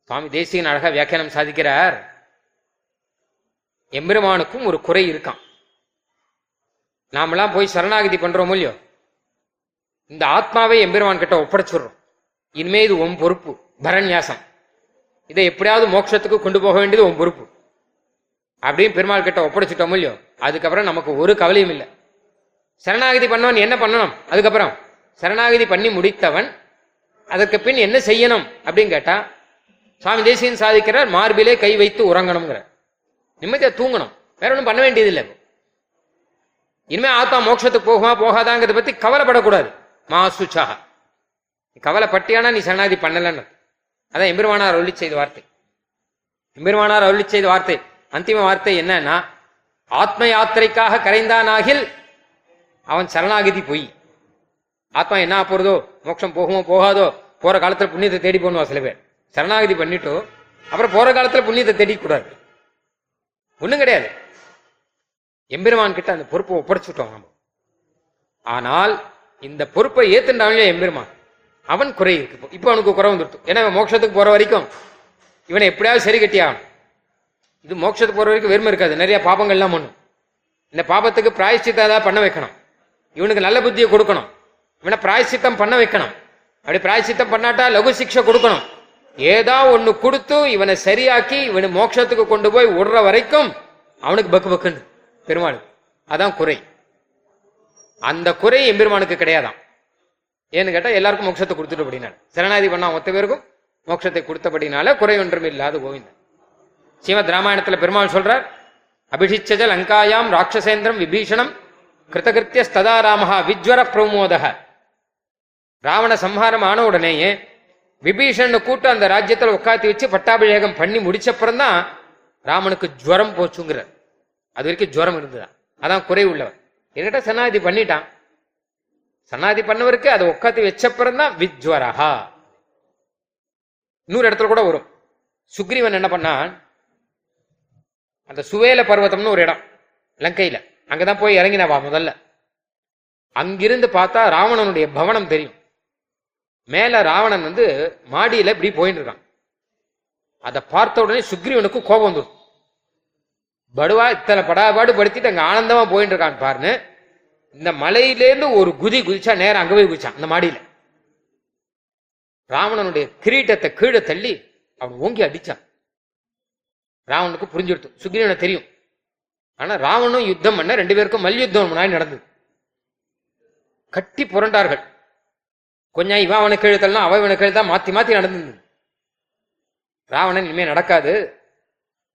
சுவாமி தேசியன் அழகா வியாக்கியானம் சாதிக்கிறார். எம்பெருமானுக்கும் ஒரு குறை இருக்கான் நாமெல்லாம் போய் சரணாகதி பண்றோம் இல்லையோ? இந்த ஆத்மாவை எம்பெருமான் கிட்ட ஒப்படைச்சிடுறோம். இனிமே இது உன் பொறுப்பு பரன்யாசம். இதை எப்படியாவது மோட்சத்துக்கு கொண்டு போக வேண்டியது உன் பொறுப்பு. அப்படின்னு பெருமாள் கிட்ட ஒப்படைச்சிட்டோம் இல்லையோ? அதுக்கப்புறம் நமக்கு ஒரு கவலையும் இல்லை. சரணாகதி பண்ணவன் என்ன பண்ணணும்? அதுக்கப்புறம்? சரணாகதி பண்ணி முடித்தவன் அதற்கு பின் என்ன செய்யணும் அப்படின்னு கேட்டா சுவாமி தேசியன் சாதிக்கிறார் மார்பிலே கை வைத்து உறங்கணுங்கிற நிம்மதியா தூங்கணும். வேற ஒன்றும் பண்ண வேண்டியதில்லை. இனிமே ஆத்மா மோட்சத்துக்கு போகுமா போகாதாங்கிறத பத்தி கவலைப்படக்கூடாது. மா சுச்சாக கவலைப்பட்டியானா நீ சரணாகதி பண்ணலன்னு. அதான் எம்பெருமானார் அருளி செய்த வார்த்தை. எம்பெருமானார் அருளி செய்த வார்த்தை அந்திம வார்த்தை என்னன்னா ஆத்ம யாத்திரைக்காக கரைந்தானாகில் அவன் சரணாகதி பொய். ஆத்மா என்ன போறதோ மோட்சம் போகுமோ போகாதோ போற காலத்துல புண்ணியத்தை தேடி போகணுவா சில பேர். சரணாகதி பண்ணிட்டு அப்புறம் போற காலத்துல புண்ணியத்தை தேடி கூடாது. ஒண்ணும் கிடையாது. எம்பெருமான் கிட்ட அந்த பொறுப்பை ஒப்படைச்சுட்டோம் நம்ம ஆனால் இந்த பொறுப்பை ஏத்துண்டாவே எம்பெருமான். அவன் குறை இருக்கு. இப்போ. அவனுக்கு குறை வந்துடுத்து ஏன்னா மோட்சத்துக்கு போற வரைக்கும் இவனை எப்படியாவது சரி கட்டியாகணும் இது மோட்சத்துக்கு போற வரைக்கும் வெறுமை இருக்காது. நிறைய பாபங்கள்லாம் பண்ணும். இந்த பாபத்துக்கு பிராயஷ்சித்தம் ஏதாவது பண்ண வைக்கணும். இவனுக்கு நல்ல புத்தியை கொடுக்கணும். இவனை பிராயஷ்சித்தம் பண்ண வைக்கணும். அப்படி பிராயஷ்சித்தம் பண்ணாட்டா லகு சிக்ஷை கொடுக்கணும். ஏதா ஒண்ணு கொடுத்து இவனை சரியாக்கி இவனை மோட்சத்துக்கு கொண்டு போய் விடுற வரைக்கும் அவனுக்கு பக்கு பக்குன்னு. பெருமாள் அதான் குறை. அந்த குறை எம்பெருமானுக்கு கிடையாதான் ஏன்னு கேட்டா எல்லாருக்கும் மோட்சத்தை கொடுத்துட்டு அப்படின்னால சரணாதி பண்ணா மொத்த பேருக்கும் மோட்சத்தை கொடுத்தபடினால குறை ஒன்றும் இல்லாத கோவிந்தன். ஸ்ரீமத் ராமாயணத்துல பெருமாள் சொல்றார் அபிஷிச்சஜ லங்காயாம் ராட்சசேந்திரம் விபீஷணம் கிருதகிருத்திய ஸ்ததாராமஹா விஜ்வர பிரமோதக. ராவண சம்ஹாரம் ஆன உடனேயே விபீஷணனை கூட்டு அந்த ராஜ்யத்துல உட்காத்தி வச்சு பட்டாபிஷேகம் பண்ணி முடிச்சப்புறம் தான் ராமனுக்கு ஜுவரம் போச்சுங்கிறார். அது வரைக்கும் ஜுவரம் இருந்துதான் அதான் குறை உள்ளவர் என்கிட்ட சன்னாதி பண்ணிட்டான். சன்னாதி பண்ணவருக்கு அதை உட்காத்தி வச்சப்புறம் தான் விஜ்வரஹா. இன்னொரு இடத்துல கூட வரும். சுக்ரீவன் என்ன பண்ணான்? அந்த சுவேல பர்வத்தம்னு ஒரு இடம் லங்கையில. அங்கதான் போய் இறங்கினவா முதல்ல? அங்கிருந்து பார்த்தா ராவணனுடைய பவனம் தெரியும். மேல ராவணன் வந்து மாடியில இப்படி போயிட்டு இருக்கான். அதை பார்த்த உடனே சுக்ரீவனுக்கு கோபம் வந்துடும் படுவா இத்தனை படாபாடு படுத்திட்டு அங்க ஆனந்தமா போயிட்டு இருக்கான் பாருன்னு இந்த மலையிலேருந்து ஒரு குதி குதிச்சா நேரம் அங்க போய் குதிச்சான் அந்த மாடியில. ராவணனுடைய கிரீட்டத்தை கீழே தள்ளி அவன் ஓங்கி அடிச்சான். ராவனுக்கு புரிஞ்சுடுத்து சுக்ரீவனை தெரியும். ஆனா ராவனும் யுத்தம் பண்ண ரெண்டு பேருக்கும் மல்யுத்தம் முன்னாடி நடந்தது. கட்டி புரண்டார்கள். கொஞ்சம் இவன் அவனுக்கு எழுத்தல்னா அவன் இவனுக்கு எழுத்தா மாத்தி மாத்தி நடந்தது. ராவணன் இனிமே நடக்காது.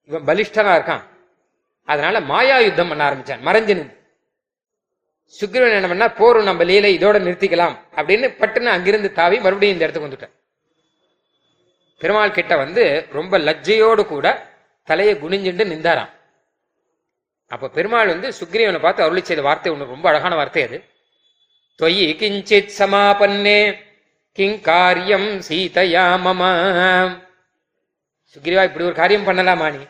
இவன் பலிஷ்டனா இருக்கான். அதனால மாயா யுத்தம் பண்ண ஆரம்பிச்சான். மறைஞ்சு நின்று சுக்ரீவன் என்ன பண்ணா போரும் நம்ம லீலை இதோட நிறுத்திக்கலாம். அப்படின்னு பட்டுன்னு அங்கிருந்து தாவி மறுபடியும் இந்த இடத்துக்கு வந்துட்டான். பெருமாள் கிட்ட வந்து ரொம்ப லஜ்ஜையோடு கூட தலையை குனிஞ்சுண்டு நின்றாராம். அப்ப பெருமாள் வந்து சுக்ரீவனை பார்த்து அருளி செய்த வார்த்தை ஒன்று ரொம்ப அழகான வார்த்தை அது. தொயி கிஞ்சித் சமாபன்னே கிங் காரியம் சீதையா மம சுக்ரீவா இப்படி ஒரு காரியம் பண்ணலாமா நீ?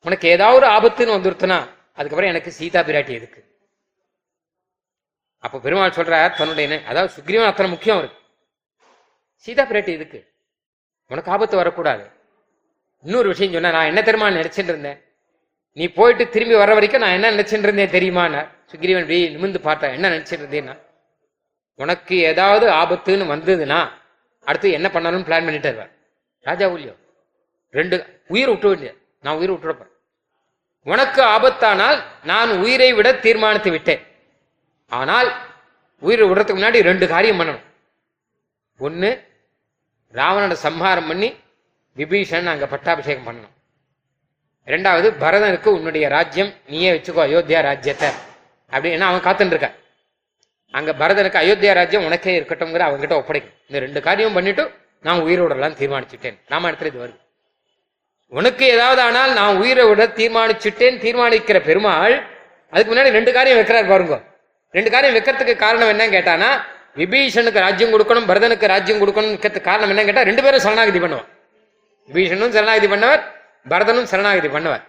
உனக்கு ஏதாவது ஒரு ஆபத்துன்னு வந்துருத்துனா அதுக்கப்புறம் எனக்கு சீதா பிராட்டி எதுக்கு? அப்ப பெருமாள் சொல்றார் தன்னுடைய அதாவது சுக்ரீவன் அத்தனை முக்கியம் இருக்கு சீதா பிராட்டி எதுக்கு? உனக்கு ஆபத்து வரக்கூடாது. இன்னொரு விஷயம் சொன்னா நான் என்ன தெரியுமா நினைச்சிட்டு இருந்தேன்? நீ போயிட்டு திரும்பி வர வரைக்கும் நான் என்ன நினைச்சிட்டு இருந்தேன் தெரியுமா சுக்ரீவன் இப்படி நிமிந்து பார்த்தேன் என்ன நினைச்சிட்டு இருந்தேன்னா உனக்கு ஏதாவது ஆபத்துன்னு வந்ததுன்னா அடுத்து என்ன பண்ணாலும் பிளான் பண்ணிட்டு இருவேன் ராஜா ஊழியோ ரெண்டு உயிர் விட்டு வேண்டிய நான் உயிர் விட்டுறப்பேன் உனக்கு ஆபத்தானால் நான் உயிரை விட தீர்மானித்து விட்டேன். ஆனால் உயிரை விடுறதுக்கு முன்னாடி ரெண்டு காரியம் பண்ணணும். ஒன்று ராவணனை சம்ஹாரம் பண்ணி விபீஷன் அங்கே பட்டாபிஷேகம் பண்ணணும். ரெண்டாவது பரதனுக்கு உன்னுடைய ராஜ்யம் நீயே வச்சுக்கோ அயோத்தியா ராஜ்யத்தை. அப்படின்னு அவன் காத்துட்டு இருக்க அங்க பரதனுக்கு அயோத்தியா ராஜ்யம் உனக்கே இருக்கட்டும்ங்கிற அவங்ககிட்ட ஒப்படைக்கும். இந்த ரெண்டு காரியம் பண்ணிட்டு நான் உயிரோடலாம் தீர்மானிச்சுட்டேன். ராமாயணத்துல இது வருது. உனக்கு ஏதாவது ஆனால் நான் உயிரை விட தீர்மானிச்சுட்டேன் தீர்மானிக்கிற பெருமாள் அதுக்கு முன்னாடி ரெண்டு காரியம் வைக்கிறார் பாருங்க. ரெண்டு காரியம் வைக்கிறதுக்கு காரணம் என்னன்னு கேட்டானா விபீஷனுக்கு ராஜ்யம் கொடுக்கணும் பரதனுக்கு ராஜ்யம் கொடுக்கணும் காரணம் என்னன்னு கேட்டா ரெண்டு பேரும் சரணாகதி பண்ணுவான். விபீஷனும் சரணாகதி பண்ணவர் பரதனும் சரணாகதி பண்ணுவார்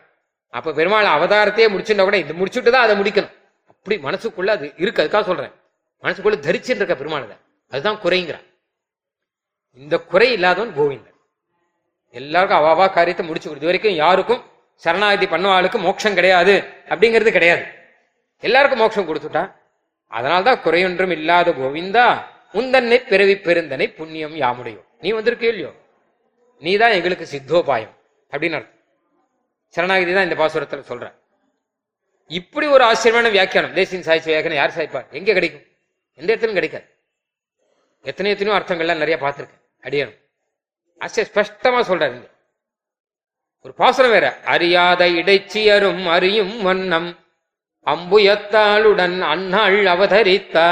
அப்ப பெருமாள் அவதாரத்தையே முடிச்சுட்டா கூட இது முடிச்சுட்டு தான் அதை முடிக்கணும். அப்படி மனசுக்குள்ள அது இருக்கு அதுக்காக சொல்றேன். மனசுக்குள்ள தரிச்சுட்டு இருக்க பெருமாள் அதுதான் குறைங்கிறான். இந்த குறை இல்லாதவன் கோவிந்தன். எல்லாருக்கும் அவாவா காரியத்தை முடிச்சு கொடுத்து வரைக்கும் யாருக்கும் சரணாகதி பண்ணவாளுக்கு மோட்சம் கிடையாது அப்படிங்கிறது கிடையாது. எல்லாருக்கும் மோட்சம் கொடுத்துட்டா அதனால்தான் குறையொன்றும் இல்லாத கோவிந்தா உந்தன்னை பிறவி பெருந்தனை புண்ணியம் யாமுடையோ நீ வந்திருக்கே இல்லையோ? நீதான் எங்களுக்கு சித்தோபாயம். அப்படின்னு அர்த்தம். சரணாகதி தான் இந்த பாசுரத்தில் சொல்ற இப்படி ஒரு ஆச்சரியமான வியாக்கியானம் தேசியின் சாய்ச்சி வியாக்கியானம் யார் சாய்ப்பார்? எங்க கிடைக்கும்? எந்த இடத்துலையும் கிடைக்காது. எத்தனை எத்தனையோ அர்த்தங்கள்லாம் நிறைய பார்த்துருக்கேன் அடியணும் ஆச்சரிய ஸ்பஷ்டமா சொல்றாரு இங்க. ஒரு பாசுரம் வேற அறியாத இடைச்சியரும் அறியும் வண்ணம் அம்புயத்தாளுடன் அன்னாள் அவதரித்தா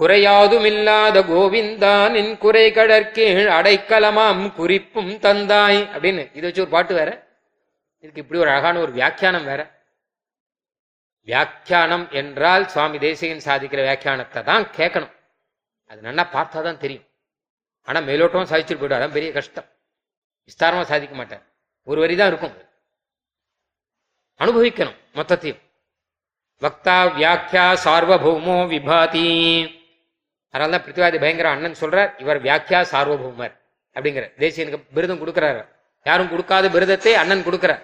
குறையாதுமில்லாத கோவிந்தா நின் குறை கடற்கீழ் அடைக்கலமாம் குறிப்பும் தந்தாய். அப்படின்னு இதை வச்சு ஒரு பாட்டு வேற. இதுக்கு இப்படி ஒரு அழகான ஒரு வியாக்கியானம் வேற. வியாக்கியானம் என்றால் சுவாமி தேசிகன் சாதிக்கிற வியாக்கியானத்தை தான் கேட்கணும். அது நல்லா பார்த்தா தான் தெரியும். ஆனால் மேலோட்டமாக சாதிச்சுட்டு போயிட்டு அதான் பெரிய கஷ்டம். விஸ்தாரமாக சாதிக்க மாட்டார். ஒரு வரி தான் இருக்கும். அனுபவிக்கணும் மொத்தத்தையும். வக்தா வியாக்கியா சார்வபௌமோ விபாதி. அதனால தான் பிருத்திவாதி பயங்கர அண்ணன் சொல்றார் இவர் வியாக்கியா சார்வபௌமர் அப்படிங்கிற தேசியனுக்கு விருதம் கொடுக்குறாரு. யாரும் கொடுக்காத விருதத்தை அண்ணன் கொடுக்கிறார்.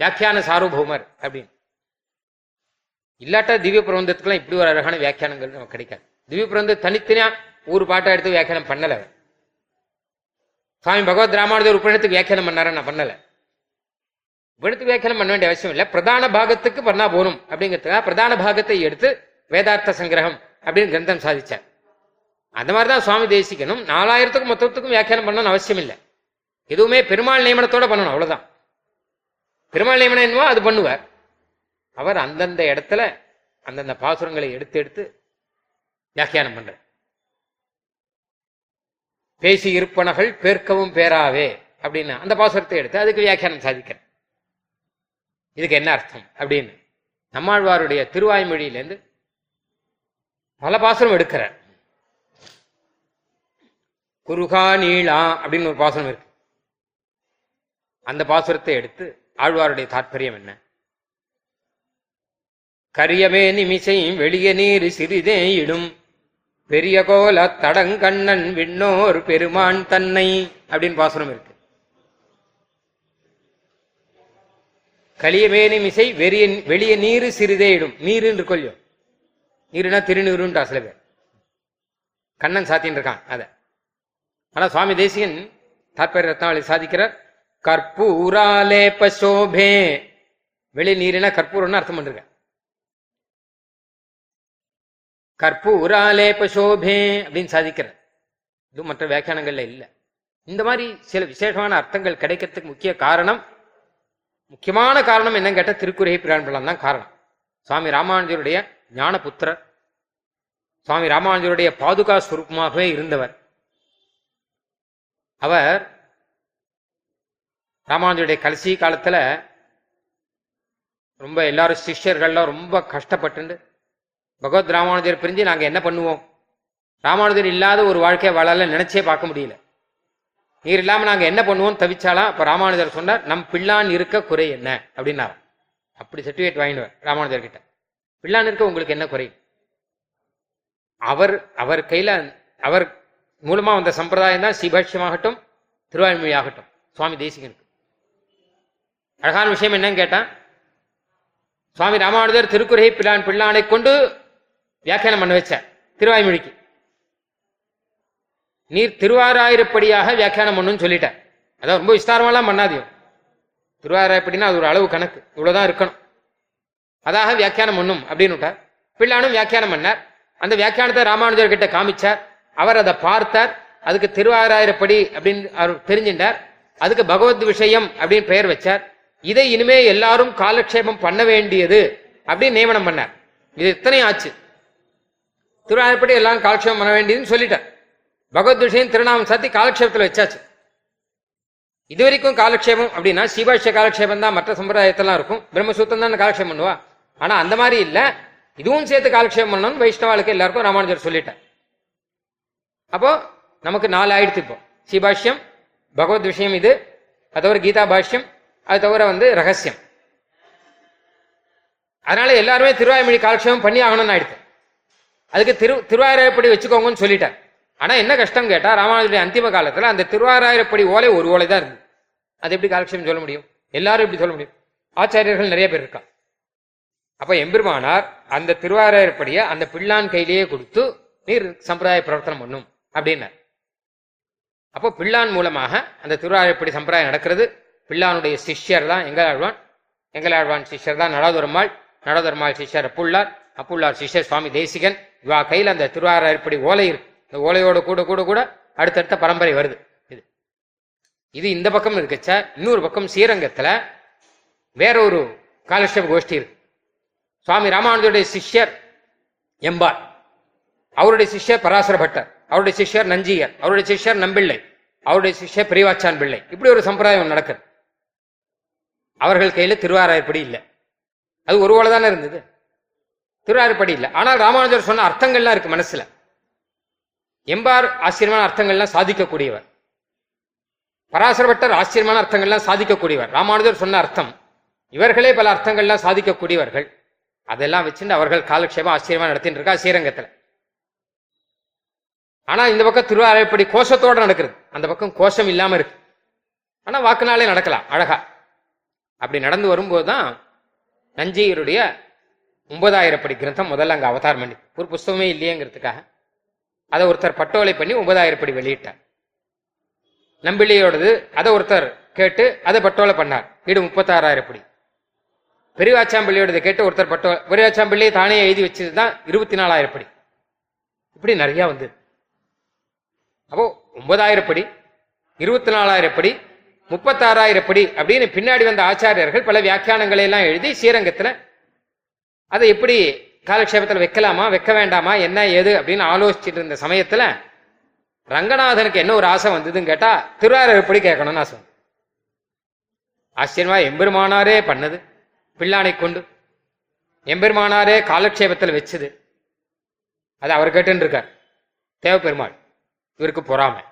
வியாக்கியான சார்வபௌமர் அப்படின்னு. இல்லாட்டா திவ்ய பிரபந்தத்துக்குலாம் இப்படி ஒரு அழகான வியாக்கியானங்கள் நமக்கு கிடைக்காது. திவ்ய பிரபந்தம் தனித்தனியா ஒரு பாட்டை எடுத்து வியாக்கியானம் பண்ணல அவர். சுவாமி பகவத் ராமானுஜர் உபநிடத்துக்கு வியாக்கியானம் பண்ணார? நான் பண்ணல. உபநிடத்துக்கு வியாக்கியானம் பண்ண வேண்டிய அவசியம் இல்லை. பிரதான பாகத்துக்கு பண்ணா போகணும் அப்படிங்கிறதுக்காக பிரதான பாகத்தை எடுத்து வேதார்த்த சங்கிரகம் அப்படின்னு கிரந்தம் சாதிச்சார். அந்த மாதிரி தான் சுவாமி தேசிக்கணும். நாலாயிரத்துக்கும் மொத்தத்துக்கும் வியாக்கியானம் பண்ணணும்னு அவசியம் இல்லை எதுவுமே பெருமாள் நியமனத்தோட பண்ணணும் அவ்வளோதான் பெருமாள் நியமனம் என்னவோ அது பண்ணுவார். அவர் அந்தந்த இடத்துல அந்தந்த பாசுரங்களை எடுத்து எடுத்து வியாக்கியானம் பண்ற பேசி இருப்பனகள் பேர்க்கவும் பேராவே அப்படின்னு அந்த பாசுரத்தை எடுத்து அதுக்கு வியாக்கியானம் சாதிக்கிறேன் இதுக்கு என்ன அர்த்தம் அப்படின்னு நம்மாழ்வாருடைய திருவாய்மொழியிலேருந்து பல பாசுரம் எடுக்கிறார். குருகா நீளா அப்படின்னு ஒரு பாசுரம் இருக்கு. அந்த பாசுரத்தை எடுத்து ஆழ்வாருடைய தாற்பயம் என்ன? கரியமே நிமிசை வெளிய நீர் சிறிதே இடும். பெரிய கோல தடங்கண்ணன் விண்ணோர் பெருமான் தன்னை அப்படின்னு பாசுரம் இருக்கு. கலியமேனி மிசை வெறிய வெளிய நீரு சிறிதே இடும். நீருன்னு இருக்கொல்லையோ நீருனா திருநீருன்றா சில பேர். கண்ணன் சாத்தின்னு இருக்கான் அதை. ஆனா சுவாமி தேசிகன் தாற்பய ரத்னாவளி சாதிக்கிறார். கற்பூராலே பசோபே. வெளி நீரினா கற்பூரம்னு அர்த்தம் பண்றாங்க கற்பூராலே பசோபே அப்படின்னு சாதிக்கிறார். இது மற்ற வியாக்கியானங்கள்ல இல்ல. இந்த மாதிரி சில விசேஷமான அர்த்தங்கள் கிடைக்கிறதுக்கு முக்கிய காரணம் முக்கியமான காரணம் என்னன்னு கேட்டால் திருக்குறை பிரான்பலம் தான் காரணம். சுவாமி ராமானுஜருடைய ஞானபுத்திரர் சுவாமி ராமானுஜருடைய பாதுகா சுரூபமாகவே இருந்தவர். அவர் ராமானுஜருடைய கடைசி காலத்துல ரொம்ப எல்லாரும் சிஷ்யர்கள்லாம் ரொம்ப கஷ்டப்பட்டு பகவத் ராமானுஜர் பிரிஞ்சு நாங்க என்ன பண்ணுவோம்? ராமானுஜர் இல்லாத ஒரு வாழ்க்கையை வாழல நினைச்சே பார்க்க முடியல. நீர் இல்லாம நாங்க என்ன பண்ணுவோம் தவிச்சாலாம் அப்போ ராமானுஜர் சொன்னார் நம் பிள்ளான் இருக்க குறை என்ன? அப்படின்னார் அப்படி சர்டிபிகேட் வாங்கிடுவார் ராமானுஜர் கிட்ட பிள்ளான் இருக்க உங்களுக்கு என்ன குறை? அவர் அவர் கையில அவர் மூலமா வந்த சம்பிரதாயம் தான் ஸ்ரீபாஷ்யமாகட்டும் திருவாய்மொழி ஆகட்டும் சுவாமி தேசிகனுக்கு. அழகான விஷயம் என்னன்னு கேட்டான் சுவாமி ராமானுஜர் திருக்குறை பிள்ளான் பிள்ளானை கொண்டு வியாக்கியானம் பண்ண வச்சார் திருவாய்மொழிக்கு. நீர் திருவாராயிரப்படியாக வியாக்கியானம் பண்ணுன்னு சொல்லிட்டார். அதான் ரொம்ப விஸ்தாரமாலாம் பண்ணாதியும் திருவாராயப்படினா அது ஒரு அளவு கணக்கு. இவ்வளவுதான் இருக்கணும். அதாக வியாக்கியானம் பண்ணும் அப்படின்னு விட்டார். பிள்ளானும் வியாக்கியானம் பண்ணார். அந்த வியாக்கியானத்தை ராமானுஜர் கிட்ட காமிச்சார். அவர் அதை பார்த்தார். அதுக்கு திருவாராயிரப்படி அப்படின்னு அவர் தெரிஞ்சின்றார் அதுக்கு பகவத் விஷயம் அப்படின்னு பெயர் வச்சார். இதை இனிமே எல்லாரும் காலக்ஷேபம் பண்ண வேண்டியது அப்படின்னு நியமனம் பண்ணார். இது இத்தனையும் ஆச்சு. திருவாரூர்படி எல்லாம் காலக்ஷேபம் பண்ண வேண்டியதுன்னு சொல்லிட்டார். பகவத் விஷயம் திருநாமம் சாத்தி காலக்ஷேபத்தில் வச்சாச்சு. இது வரைக்கும் காலக்ஷேபம் அப்படின்னா சீபாஷ்ய காலக்ஷேபம் தான் மற்ற சம்பிரதாயத்தெல்லாம் இருக்கும். பிரம்மசூத்தம் தான் காலக்ஷேபம் பண்ணுவா. ஆனா அந்த மாதிரி இல்ல. இதுவும் சேர்த்து காலக்ஷேபம் பண்ணணும்னு வைஷ்ணவாளுக்கு எல்லாருக்கும் ராமானுஜர் சொல்லிட்டார். அப்போ நமக்கு நாலு ஆயிடுத்து இப்போ. சிபாஷ்யம் பகவத் விஷயம் இது அது தவிர கீதா பாஷ்யம் அது தவிர வந்து ரகசியம். அதனால எல்லாருமே திருவாய்மொழி காலக்ஷேபம் பண்ணி ஆகணும்னு ஆயிடுத்து. அதுக்கு திரு திருவாராயப்படி வச்சுக்கோங்கன்னு சொல்லிட்டார். ஆனா என்ன கஷ்டம் கேட்டா ராமானுஜருடைய அந்திம காலத்துல அந்த திருவாராயிரப்படி ஓலை ஒரு ஓலை தான் இருக்கு அது எப்படி காலக்ஷேபம் சொல்ல முடியும்? எல்லாரும் எப்படி சொல்ல முடியும். ஆச்சாரியர்கள் நிறைய பேர் இருக்கா? அப்ப எம்பெருமானார் அந்த திருவாராயிரப்படியை அந்த பிள்ளான் கையிலேயே கொடுத்து நீர் சம்பிரதாய பிரவர்த்தனம் பண்ணும். அப்படின்னார் அப்போ பிள்ளான் மூலமாக அந்த திருவாரப்படி சம்பிரதாயம் நடக்கிறது? பிள்ளானுடைய சிஷ்யர் தான் எங்களாழ்வான் எங்களாழ்வான் சிஷ்யர் தான் நடாதுரம்மாள் நடாதுரம்மாள் சிஷ்யர் அப்புள்ளார். அப்புள்ளார் சிஷ்யர் சுவாமி தேசிகன். இவா கையில் அந்த திருவாரப்படி ஓலை இருக்கு இந்த ஓலையோட கூட கூட கூட அடுத்தடுத்த பரம்பரை வருது. இது. இது இந்த பக்கம் இருக்குச்ச இன்னொரு பக்கம் ஸ்ரீரங்கத்தில் வேற ஒரு காலக்ஷேப கோஷ்டி இருக்கு. சுவாமி ராமானுஜருடைய சிஷ்யர் எம்பார் அவருடைய சிஷ்யர் பராசர பட்டர் அவருடைய சிஷ்யர் நஞ்சியர் அவருடைய சிஷ்யர் நம்பிள்ளை அவருடைய சிஷ்யர் பிரிவாச்சான் பிள்ளை. இப்படி ஒரு சம்பிரதாயம் நடக்குது. அவர்கள் கையில திருவாராயப்படி இல்லை. அது ஒரு ஓலை தானே இருந்தது. திருவாரப்படி இல்லை. ஆனால் ராமானுஜர் சொன்ன அர்த்தங்கள்லாம் இருக்கு மனசுல. எம்பார் ஆச்சரியமான அர்த்தங்கள்லாம் சாதிக்கக்கூடியவர். பராசரப்பட்டர் ஆச்சரியமான அர்த்தங்கள்லாம் சாதிக்கக்கூடியவர். ராமானுஜர் சொன்ன அர்த்தம். இவர்களே பல அர்த்தங்கள்லாம் சாதிக்கக்கூடியவர்கள். அதெல்லாம் வச்சுட்டு அவர்கள் காலக்ஷேபம் ஆச்சரியமா நடத்தின்னு இருக்கா ஸ்ரீரங்கத்துல. ஆனா இந்த பக்கம் திருவாரூர்படி கோஷத்தோட நடக்கிறது. அந்த பக்கம் கோஷம் இல்லாம இருக்கு. ஆனா வாக்குனாலே நடக்கலாம் அழகா. அப்படி நடந்து வரும்போது தான் நஞ்சியருடைய ஒன்பதாயிரப்படி கிரந்தம் முதல்ல அங்க அவதாரம் பண்ணி ஒரு புஸ்தகமே இல்லையேங்கிறதுக்காக. அதை ஒருத்தர் பட்டோலை பண்ணி ஒன்பதாயிரப்படி வெளியிட்டார். நம்பிள்ளையோடது அதை ஒருத்தர் கேட்டு அதை பட்டோலை பண்ணார். வீடு முப்பத்தாறாயிரப்படி. பெரியவாச்சாம்பிள்ளையோடது கேட்டு ஒருத்தர் பட்டோ பெரியவாச்சாம்பிள்ளையை தானே எழுதி வச்சது தான் இருபத்தி நாலாயிரப்படி இப்படி நிறையா வந்தது. அப்போ ஒன்பதாயிரப்படி இருபத்தி நாலாயிரம் படி முப்பத்தாறாயிரம் படி அப்படின்னு பின்னாடி வந்த ஆச்சாரியர்கள் பல வியாக்கியானங்களை எல்லாம் எழுதி ஸ்ரீரங்கத்துல அதை எப்படி காலக்ஷேபத்தில் வைக்கலாமா வைக்க வேண்டாமா என்ன ஏது அப்படின்னு ஆலோசிச்சுட்டு இருந்த சமயத்துல ரங்கநாதனுக்கு என்ன ஒரு ஆசை வந்ததுன்னு கேட்டா திருவாரூர் எப்படி கேட்கணும்னு ஆசை ஆச்சரியமா எம்பெருமானாரே பண்ணது பிள்ளானை கொண்டு எம்பெருமானாரே காலக்ஷேபத்தில் வச்சது. அது அவர் கேட்டுருக்கார் தேவ பெருமாள் இவருக்கு பொறாமை.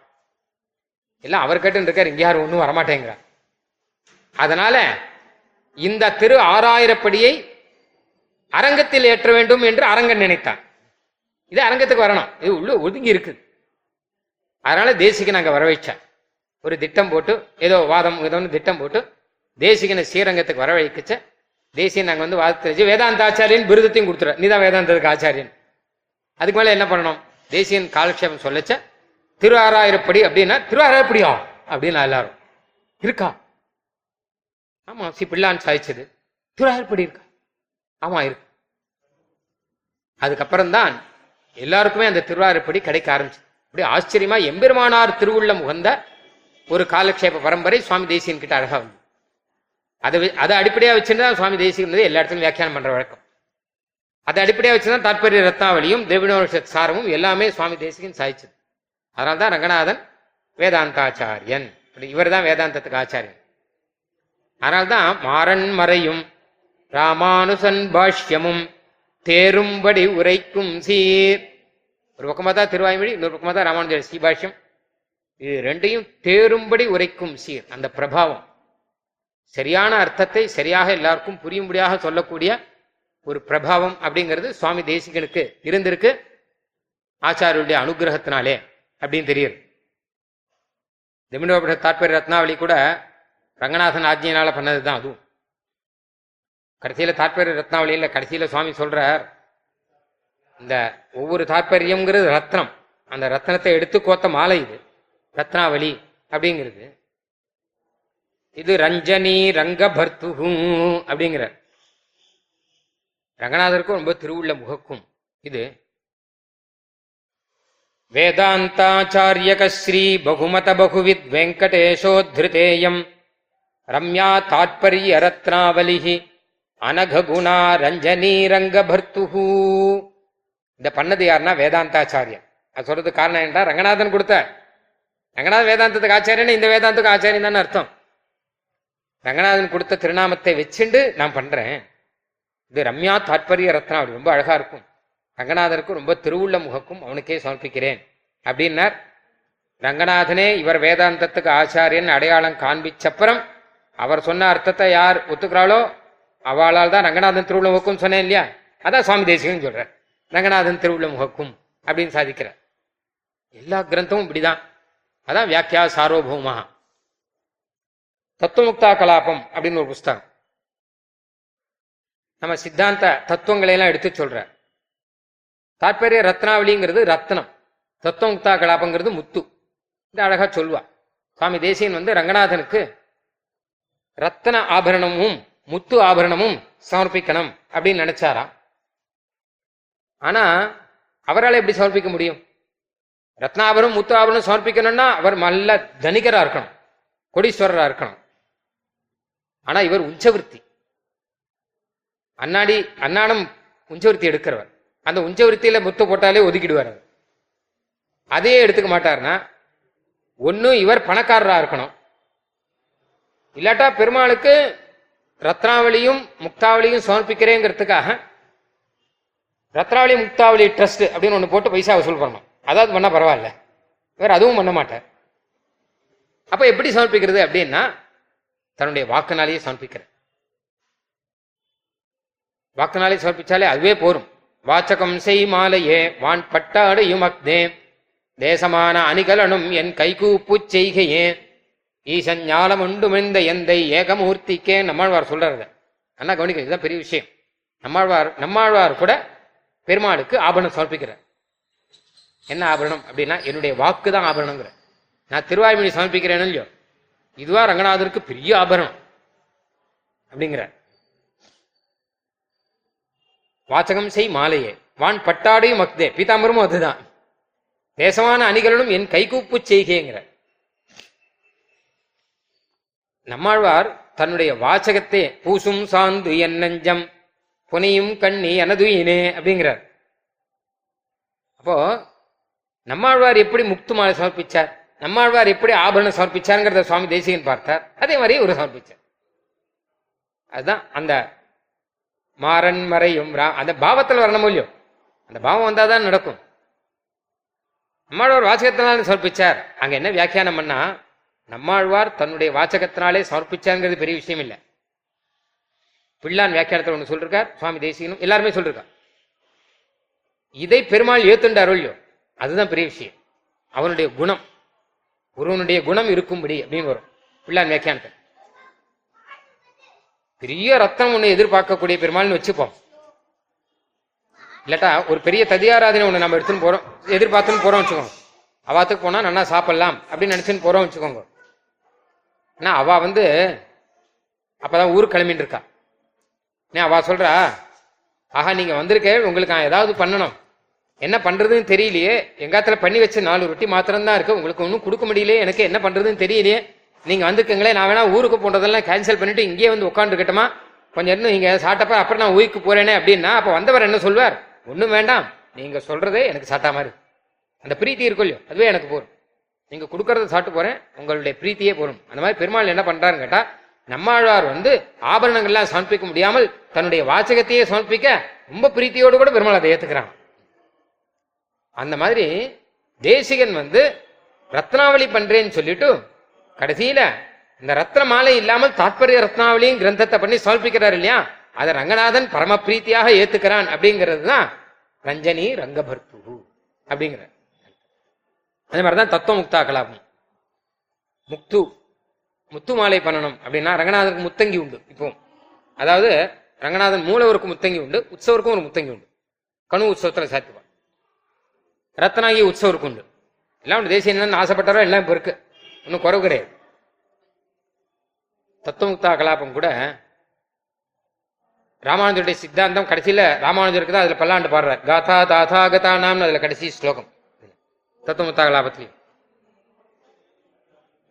எல்லாம் அவர் கேட்டுன்னு இருக்கார் இங்க யாரும் ஒன்றும் வரமாட்டேங்கிறார். அதனால இந்த திரு ஆறாயிரப்படியை அரங்கத்தில் ஏற்ற வேண்டும் என்று அரங்கன் நினைத்தான். இது அரங்கத்துக்கு வரணும். இது உள்ள ஒதுங்கி இருக்குது. அதனால தேசிகன் அங்கே வர வச்சார் ஒரு திட்டம் போட்டு ஏதோ வாதம் ஏதோ ஒன்று திட்டம் போட்டு தேசிகனை ஸ்ரீரங்கத்துக்கு வரவழைக்கச்ச தேசியன் நாங்கள் வந்து வாதத்தை வச்சு வேதாந்த ஆச்சாரியன் விருதத்தையும் கொடுத்துரு நீதான் வேதாந்தத்துக்கு ஆச்சாரியன். அதுக்கு மேலே என்ன பண்ணணும்? தேசியன் காலக்ஷேபம் சொல்லச்ச திருவாராயிரப்படி அப்படின்னா திருவாராயிரப்படியும் அப்படின்னா எல்லாரும். இருக்கா? ஆமா சி பிள்ளான் சாய்ச்சது திருவாராயிரப்படி இருக்கா? ஆமா இருக்கு. அதுக்கப்புறம் தான் எல்லாருக்குமே அந்த திருவாரூர்படி கிடைக்க ஆரம்பிச்சு அப்படி ஆச்சரியமா எம்பெருமானார் திருவுள்ளம் உகந்த ஒரு காலக்ஷேப பரம்பரை சுவாமி தேசியன் கிட்ட அழகா வந்து அதை அதை அடிப்படையா வச்சுருந்தா சுவாமி தேசியன் எல்லா இடத்துலையும் வியாக்கியானம் பண்ற வழக்கம். அதை அடிப்படையா வச்சுதான் தாற்பரிய ரத்னாவளியும் தேவினோஷத் சாரமும் எல்லாமே சுவாமி தேசிகன் சாதிச்சது. அதனால தான் ரங்கநாதன் வேதாந்தாச்சாரியன். இவர் தான் வேதாந்தத்துக்கு ஆச்சாரியன். அதனால்தான் மாறன் மறையும் ராமானுசன் பாஷ்யமும் தேரும்படி உரைக்கும் சீர். ஒரு பக்கமாக தான் திருவாய்மொழி இன்னொரு பக்கமாக தான் ராமானுஜர் ஸ்ரீபாஷ்யம். இது ரெண்டையும் தேரும்படி உரைக்கும் சீர் அந்த பிரபாவம். சரியான அர்த்தத்தை சரியாக எல்லாருக்கும் புரியும்படியாக சொல்லக்கூடிய ஒரு பிரபாவம் அப்படிங்கிறது சுவாமி தேசிகனுக்கு இருந்திருக்கு ஆச்சாரியுடைய அனுகிரகத்தினாலே. அப்படின்னு தெரியுது. திமிடோபட தாற்பரிய ரத்னாவளி கூட ரங்கநாதன் ஆஜ்ஞையினால பண்ணது தான் அதுவும். கடைசியில தாற்பரிய ரத்னாவளியில் கடைசியில் சுவாமி சொல்கிறார் இந்த ஒவ்வொரு தாற்பயம்ங்கிறது ரத்னம். அந்த ரத்னத்தை எடுத்து கோத்த மாலை இது ரத்னாவளி அப்படிங்கிறது. இது ரஞ்சனி ரங்கபர்த்துகும் அப்படிங்கிறார். ரங்கநாதருக்கும் ரொம்ப திருவுள்ள முகக்கும் இது. வேதாந்தாச்சாரியக ஸ்ரீ பகுமத பகுவித் வெங்கடேஷோத்ருதேயம் ரம்யா தாத்பரிய ரத்னாவலிஹி அனககுணா ரஞ்சனீரங்கபர்த்துஹு இந்த பண்ணது யாருன்னா வேதாந்தாச்சாரியன் அது சொல்றதுக்கு காரணம் என்ன ரங்கநாதன் கொடுத்த. ரங்கநாதன் வேதாந்தத்துக்கு ஆச்சாரியன் இந்த வேதாந்தத்துக்கு ஆச்சாரியன் தானே அர்த்தம். ரங்கநாதன் கொடுத்த திருநாமத்தை வச்சுண்டு நான் பண்றேன். இது ரம்யா தாத்பரிய ரத்னாவளி ரொம்ப அழகா இருக்கும். ரங்கநாதருக்கும் ரொம்ப திருவுள்ள முகக்கும் அவனுக்கே சமர்ப்பிக்கிறேன். அப்படின்னார். ரங்கநாதனே இவர் வேதாந்தத்துக்கு ஆச்சாரியன் அடையாளம் காண்பிச்சப்புறம் அவர் சொன்ன அர்த்தத்தை யார் ஒத்துக்கிறாளோ அவளால் தான் ரங்கநாதன் திருவுள்ள முகக்கும் சொன்னேன் இல்லையா? அதான் சுவாமி தேசிகன் சொல்றார். ரங்கநாதன் திருவுள்ள முகக்கும் அப்படின்னு சாதிக்கிறார். எல்லா கிரந்தமும் இப்படிதான். அதான் வியாக்கியா சார்வபௌமா தத்துவமுக்தா கலாபம் அப்படின்னு ஒரு புஸ்தகம். நம்ம சித்தாந்த தத்துவங்களை எல்லாம் எடுத்து சொல்ற தாற்பரிய ரத்னாவளிங்கிறது ரத்னம். தத்துவமுக்தா கலாபங்கிறது முத்து. இது அழகா சொல்வா சுவாமி தேசியன் வந்து ரங்கநாதனுக்கு ரத்தன ஆபரணமும் முத்து ஆபரணமும் சமர்ப்பிக்கணும் அப்படின்னு நினைச்சாராம். ஆனா அவரால் எப்படி சமர்ப்பிக்க முடியும்? ரத்னாபரணம் முத்து ஆபரணம் சமர்ப்பிக்கணும்னா அவர் நல்ல தனிகரா இருக்கணும். கொடீஸ்வரரா இருக்கணும். ஆனா இவர் உஞ்சவிருத்தி. அண்ணாடி அன்னாடம் உஞ்சவிருத்தி எடுக்கிறவர். அந்த உஞ்சவருத்தியில முத்து போட்டாலே ஒதுக்கிடுவார் அவர். எடுத்துக்க மாட்டார்னா ஒன்னும் இவர் பணக்காரரா இருக்கணும். இல்லாட்டா பெருமாளுக்கு ரத்னாவளியும் முக்தாவளியும் சமர்ப்பிக்கிறேங்கிறதுக்காக ரத்னாவளி முக்தாவளி ட்ரஸ்ட் அப்படின்னு ஒன்று போட்டு பைசா வசூல் பண்ணணும். அதாவது பண்ணால் பரவாயில்ல. இவர் அதுவும் பண்ண மாட்டார். அப்ப எப்படி சமர்ப்பிக்கிறது அப்படின்னா தன்னுடைய வாக்குனாலேயே சமர்ப்பிக்கிறார். வாக்குனாலே சமர்ப்பிச்சாலே அதுவே போரும். வாச்சகம் செய் மாலையே வான் பட்டாடையும் அக்னே தேசமான அணிகலனும் என் கைகூப்பு செய்கையே. ஈசன் ஞானம் உண்டுமிழ்ந்த எந்தை ஏகமூர்த்திக்கே நம்மாழ்வார் சொல்றது அண்ணா கவனிக்க இதுதான் பெரிய விஷயம். நம்மாழ்வார் நம்மாழ்வார் கூட பெருமாளுக்கு ஆபரணம் சமர்ப்பிக்கிறார். என்ன ஆபரணம் அப்படின்னா என்னுடைய வாக்கு தான் ஆபரணங்கிற நான் திருவாய்மொழி சமர்ப்பிக்கிறேன்னு இல்லையோ. இதுவா ரங்கநாதருக்கு பெரிய ஆபரணம் அப்படிங்கிறார். வாசகம் செய் மாலையே. வான் பட்டாடையும் மக்தே. பீதாம்பரமும் அதுதான். தேசமான அணிகளும் என் கைகூப்பு செய்கேங்கிற. நம்மாழ்வார் தன்னுடைய வாசகத்தை பூசும் சாந்து என் நெஞ்சம் புனையும் கண்ணி அனதுயினே அப்படிங்கிறார். அப்போ நம்மாழ்வார் எப்படி முக்து மாலை சமர்ப்பிச்சார்? நம்மாழ்வார் எப்படி ஆபரணம் சமர்ப்பிச்சாருங்கிறத சுவாமி தேசிகன் பார்த்தார். அதே மாதிரி ஒரு சமர்ப்பிச்சார். அதுதான் அந்த மாறன் மறையும் ரா- அந்த பாவத்தில் வரணும் இல்லையோ? அந்த பாவம் வந்தாதான் நடக்கும். நம்மாழ்வார் வாசகத்தினாலே சமர்ப்பிச்சார். அங்க என்ன வியாக்கியானம் பண்ணா நம்மாழ்வார் தன்னுடைய வாசகத்தினாலே சமர்ப்பிச்சாருங்கிறது பெரிய விஷயம் இல்லை. பிள்ளான் வியாக்கியானத்தில் ஒன்று சொல்லிருக்கார் சுவாமி தேசிகனும் எல்லாருமே சொல்லிருக்கார். இதை பெருமாள் ஏத்துண்டார் இல்லையோ? அதுதான் பெரிய விஷயம். அவனுடைய குணம். ஒருவனுடைய குணம் இருக்கும்படி அப்படின்னு வரும். பிள்ளான் வியாக்கியானத்தில். பெரிய ரத்தம் ஒன்று எதிர்பார்க்கக்கூடிய பெருமாள்னு வச்சுப்போம். இல்லாட்டா ஒரு பெரிய ததியாராதனை ஒன்று நம்ம எடுத்துன்னு போறோம் எதிர்பார்த்துன்னு போறோம் வச்சுக்கோங்க. அவாத்துக்கு போனா நல்லா சாப்பிடலாம் அப்படின்னு நினைச்சுன்னு போறோம் வச்சுக்கோங்க. ஆனா அவா வந்து அப்பதான் ஊருக்கு கிளம்பிட்டு இருக்கா. ஏன் அவா சொல்றா ஆஹா நீங்க வந்திருக்கே உங்களுக்கு நான் ஏதாவது பண்ணணும். என்ன பண்றதுன்னு தெரியலையே. எங்காத்துல பண்ணி வச்ச நாலு ரொட்டி மாத்திரம்தான் இருக்குது இருக்கு. உங்களுக்கு ஒன்றும் கொடுக்க முடியலையே. எனக்கு என்ன பண்றதுன்னு தெரியலையே. நீங்க வந்துருக்கீங்களே நான் வேணா ஊருக்கு போன்றதெல்லாம் கேன்சல் பண்ணிட்டு இங்கேயே வந்து உட்காந்துருக்கட்டுமா கொஞ்சம் இன்னும் நீங்க சாப்பிட்டப்ப அப்புறம் நான் ஊருக்கு போறேனே அப்படின்னா அப்ப வந்தவர் என்ன சொல்வார்? ஒண்ணும் வேண்டாம். நீங்க சொல்றதே எனக்கு சாட்டா மாதிரி அந்த பிரீத்தி இருக்கும் இல்லையோ அதுவே எனக்கு போரும் நீங்க கொடுக்கறத சாப்பிட்டு போறேன். உங்களுடைய பிரீத்தியே போகும் அந்த மாதிரி பெருமாள் என்ன பண்றாருன்னு கேட்டா நம்மாழ்வார் வந்து ஆபரணங்கள்லாம் சமர்ப்பிக்க முடியாமல் தன்னுடைய வாசகத்தையே சமர்ப்பிக்க ரொம்ப பிரீத்தியோடு கூட பெருமாள் அதை ஏத்துக்கிறான். அந்த மாதிரி தேசிகன் வந்து ரத்னாவளி பண்றேன்னு சொல்லிட்டு கடைசியில இந்த ரத்ன மாலை இல்லாமல் தாற்பரிய ரத்னாவளியும் கிரந்தத்தை பண்ணி சமர்ப்பிக்கிறார் இல்லையா? அதை ரங்கநாதன் பரம பிரீத்தியாக ஏத்துக்கிறான் அப்படிங்கிறது தான் ரஞ்சனி ரங்கபர்த்து அப்படிங்கிற. அதே மாதிரிதான் தத்துவ முக்தா கலாபம் முக்து முத்து மாலை பண்ணணும் அப்படின்னா ரங்கநாதனுக்கு முத்தங்கி உண்டு. இப்போ அதாவது ரங்கநாதன் மூலவருக்கும் முத்தங்கி உண்டு உற்சவருக்கும் ஒரு முத்தங்கி உண்டு. கணு உற்சவத்துல சாத்துவான் ரத்னாகி உற்சவருக்கு உண்டு. எல்லாம் தேசிய என்னன்னு ஆசைப்பட்டாரோ எல்லாம் இப்போ இருக்கு. ஒன்றும் குறவு கிடையாது. தத்துவமுக்தா கலாபம் கூட ராமானுஜருடைய சித்தாந்தம் கடைசியில ராமானுஜருக்கு தான் அதுல பல்லாண்டு பாடுறார். காதா தாதா கதா நாம்னு அதுல கடைசி ஸ்லோகம். தத்துவமுக்தா கலாபத்திலையும்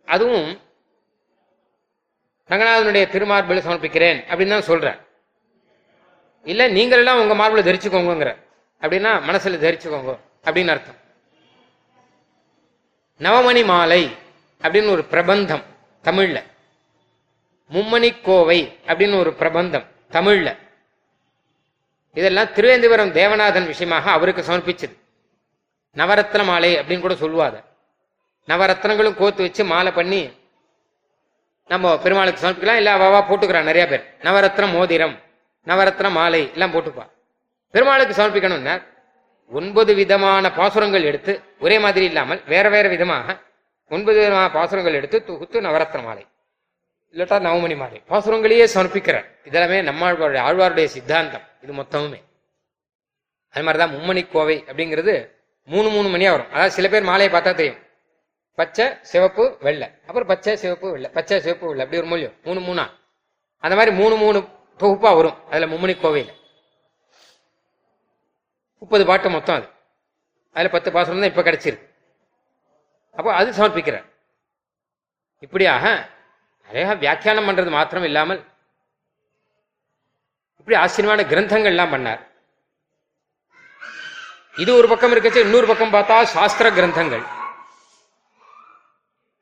அதுவும் ரங்கநாதனுடைய திருமார்பில் சமர்ப்பிக்கிறேன் அப்படின்னு தான் சொல்றேன் இல்ல நீங்கள் எல்லாம் உங்க மார்பில் தரிச்சுக்கோங்கிற அப்படின்னா மனசுல தரிச்சுக்கோங்க அப்படின்னு அர்த்தம். நவமணி மாலை அப்படின்னு ஒரு பிரபந்தம் தமிழ்ல. மும்மணிக்கோவை அப்படின்னு ஒரு பிரபந்தம் தமிழ்ல. இதெல்லாம் திருவேந்திபுரம் தேவநாதன் விஷயமாக அவருக்கு சமர்ப்பிச்சது. நவரத்ன மாலை அப்படின்னு கூட சொல்லுவாங்க. நவரத்னங்களும் கோத்து வச்சு மாலை பண்ணி நம்ம பெருமாளுக்கு சமர்ப்பிக்கலாம் இல்ல அவாவா போட்டுக்கிறான் நிறைய பேர். நவரத்ன மோதிரம் நவரத்ன மாலை எல்லாம் போட்டுப்பா. பெருமாளுக்கு சமர்ப்பிக்கணும்னா ஒன்பது விதமான பாசுரங்கள் எடுத்து ஒரே மாதிரி இல்லாமல் வேற வேற விதமாக ஒன்பது விதமான பாசுரங்கள் எடுத்து தொகுத்து நவரத்ன மாலை. இல்லாட்டா நவமணி மாலை. பாசுரங்களையே சமர்ப்பிக்கிறார் இதெல்லாமே நம்மாழ்வாருடைய ஆழ்வாருடைய சித்தாந்தம். இது மொத்தமுமே. அது மாதிரிதான் மும்மணி கோவை அப்படிங்கிறது மூணு மூணு மணியா வரும். அதாவது சில பேர் மாலையை பார்த்தா தெரியும். பச்சை சிவப்பு வெள்ளை. அப்புறம் பச்சை சிவப்பு வெள்ளை. பச்சை சிவப்பு வெள்ளை. அப்படி ஒரு மூலியம் மூணு மூணா. அந்த மாதிரி மூணு மூணு தொகுப்பா வரும். அதுல மும்மணி கோவையில். முப்பது பாட்டு மொத்தம் அது. அதுல பத்து பாசனம் தான் இப்ப கிடைச்சிருக்கு. அப்போ அது சமர்ப்பிக்கிறார் இப்படியாக நிறைய வியாக்கியானம் பண்றது மாத்திரம் இல்லாமல் இப்படி ஆச்சரியமான கிரந்தங்கள் எல்லாம் பண்ணார். இது ஒரு பக்கம் இருக்கச்சு இன்னொரு பக்கம் பார்த்தா சாஸ்திர கிரந்தங்கள்.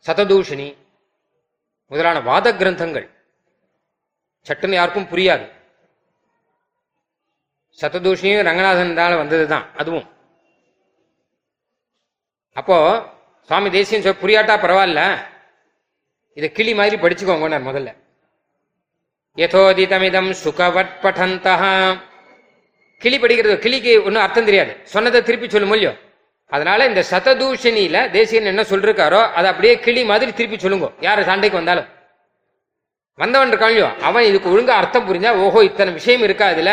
சததூஷணி முதலான வாத கிரந்தங்கள். சட்டுன்னு யாருக்கும் புரியாது. சததூஷணியும் வந்தது வந்ததுதான் அதுவும். அப்போ சுவாமி தேசியம் சொல் புரியாட்டா பரவாயில்ல. இதை கிளி மாதிரி படிச்சுக்கோங்க முதல்ல. யதோதிதமிதம் சுகவட் படந்தா கிளி படிக்கிறது கிளிக்கு ஒன்றும் அர்த்தம் தெரியாது. சொன்னதை திருப்பி சொல்ல முடியும் அதனால இந்த சததூஷணியில தேசியன் என்ன சொல்லிருக்காரோ அதை அப்படியே கிளி மாதிரி திருப்பி சொல்லுங்க. யார் சண்டைக்கு வந்தாலும். வந்தவன் இருக்காங்களோ அவன் இதுக்கு ஒழுங்கா அர்த்தம் புரிஞ்சா ஓஹோ இத்தனை விஷயம் இருக்கா இதுல?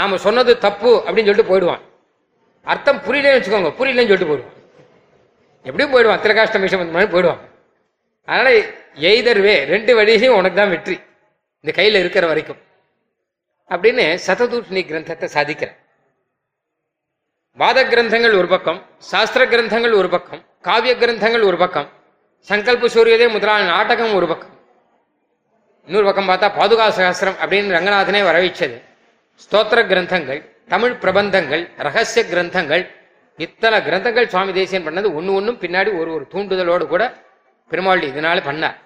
நாம சொன்னது தப்பு அப்படின்னு சொல்லிட்டு போயிடுவான். அர்த்தம் புரியலன்னு வச்சுக்கோங்க. புரியலன்னு சொல்லிட்டு போயிடுவான். எப்படியும் போயிடுவான். திரகாஷ்டம் விஷயம் போயிடுவான். அதனால எய்தர் வே ரெண்டு வழியிலையும் உனக்கு தான் வெற்றி. இந்த கையில் இருக்கிற வரைக்கும். அப்படின்னு சததூஷ்ணி கிரந்தத்தை சாதிக்கிறேன் வாத கிரந்தங்கள் ஒரு பக்கம் சாஸ்திர கிரந்தங்கள் ஒரு பக்கம் காவிய கிரந்தங்கள் ஒரு பக்கம் சங்கல்ப சூரியதே முதலான நாடகம் ஒரு பக்கம். இன்னொரு பக்கம் பார்த்தா பாதுகா சகசிரம் அப்படின்னு ரங்கநாதனே வரவிச்சது ஸ்தோத்திர கிரந்தங்கள் தமிழ் பிரபந்தங்கள் ரகசிய கிரந்தங்கள் இத்தனை கிரந்தங்கள் சுவாமி தேசியன் பண்ணது ஒன்று ஒன்றும் பின்னாடி ஒரு ஒரு தூண்டுதலோடு கூட பெருமாள் இதனால பண்ணார்.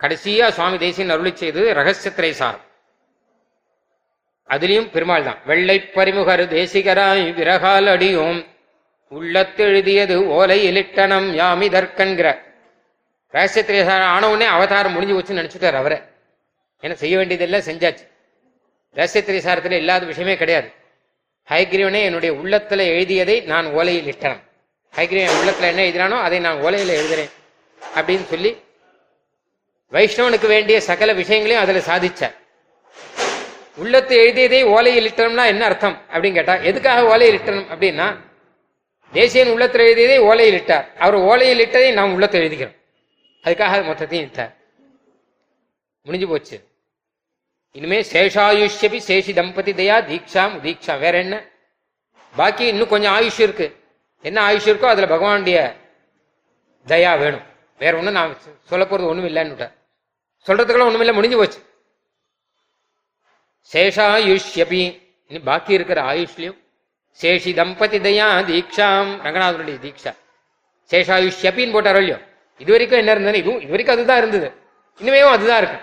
கடைசியாக சுவாமி தேசியன் அருளி செய்தது ரகசியத்திரை சாரம் அதுலேயும் பெருமாள் தான். வெள்ளை பரிமுகர் தேசிகராய் விரகால் அடியோம். உள்ளத்தெழுதியது ஓலை இலிட்டனம் யாமிதற்கன்கிற ரகசியத்திரை சாரம் ஆனவுடனே அவதாரம் முடிஞ்சு வச்சுன்னு நினச்சிட்டார் அவரை. ஏன்னா செய்ய வேண்டியதெல்லாம் செஞ்சாச்சு. ரகசியத்திரை சாரத்தில் இல்லாத விஷயமே கிடையாது. ஹைகிரீவனே என்னுடைய உள்ளத்துல எழுதியதை நான் ஓலையில் இட்டனம் ஹைகிரீவன் உள்ளத்துல என்ன எழுதினானோ அதை நான் ஓலையில எழுதுறேன் அப்படின்னு சொல்லி வைஷ்ணவனுக்கு வேண்டிய சகல விஷயங்களையும் அதுல சாதிச்சார். உள்ளத்தை எழுதியதை ஓலையில் இட்டனம்னா என்ன அர்த்தம் அப்படின்னு கேட்டா எதுக்காக ஓலையில் இட்டனம் அப்படின்னா தேசியன் உள்ளத்தில் எழுதியதை ஓலையில் இட்டார். அவர் ஓலையில் இட்டதை நாம் உள்ளத்தை எழுதிக்கிறோம். அதுக்காக மொத்தத்தையும் இட்டார். முடிஞ்சு போச்சு. இனிமே சேஷாயுஷ்யபி சேஷி தம்பதி தயா தீக்ஷாம் தீக்ஷா வேற என்ன? பாக்கி இன்னும் கொஞ்சம் ஆயுஷ் இருக்கு. என்ன ஆயுஷ் இருக்கோ அதுல பகவானுடைய தயா வேணும். வேற ஒண்ணும் நான் சொல்ல போறது ஒண்ணும் இல்லைன்னு சொல்றதுக்கெல்லாம் ஒண்ணும் இல்லை முடிஞ்சு போச்சு. சேஷாயுஷ்யபி. இனி பாக்கி இருக்கிற ஆயுஷ்லயும் சேஷி தம்பதி தயா தீக்ஷாம் ரங்கநாதனுடைய தீக்ஷா. சேஷாயுஷ்யபின்னு போட்டாரோ இல்லையோ? இது வரைக்கும் என்ன இருந்தது இதுவும் இது வரைக்கும் அதுதான் இருந்தது. இனிமேவும் அதுதான் இருக்கு.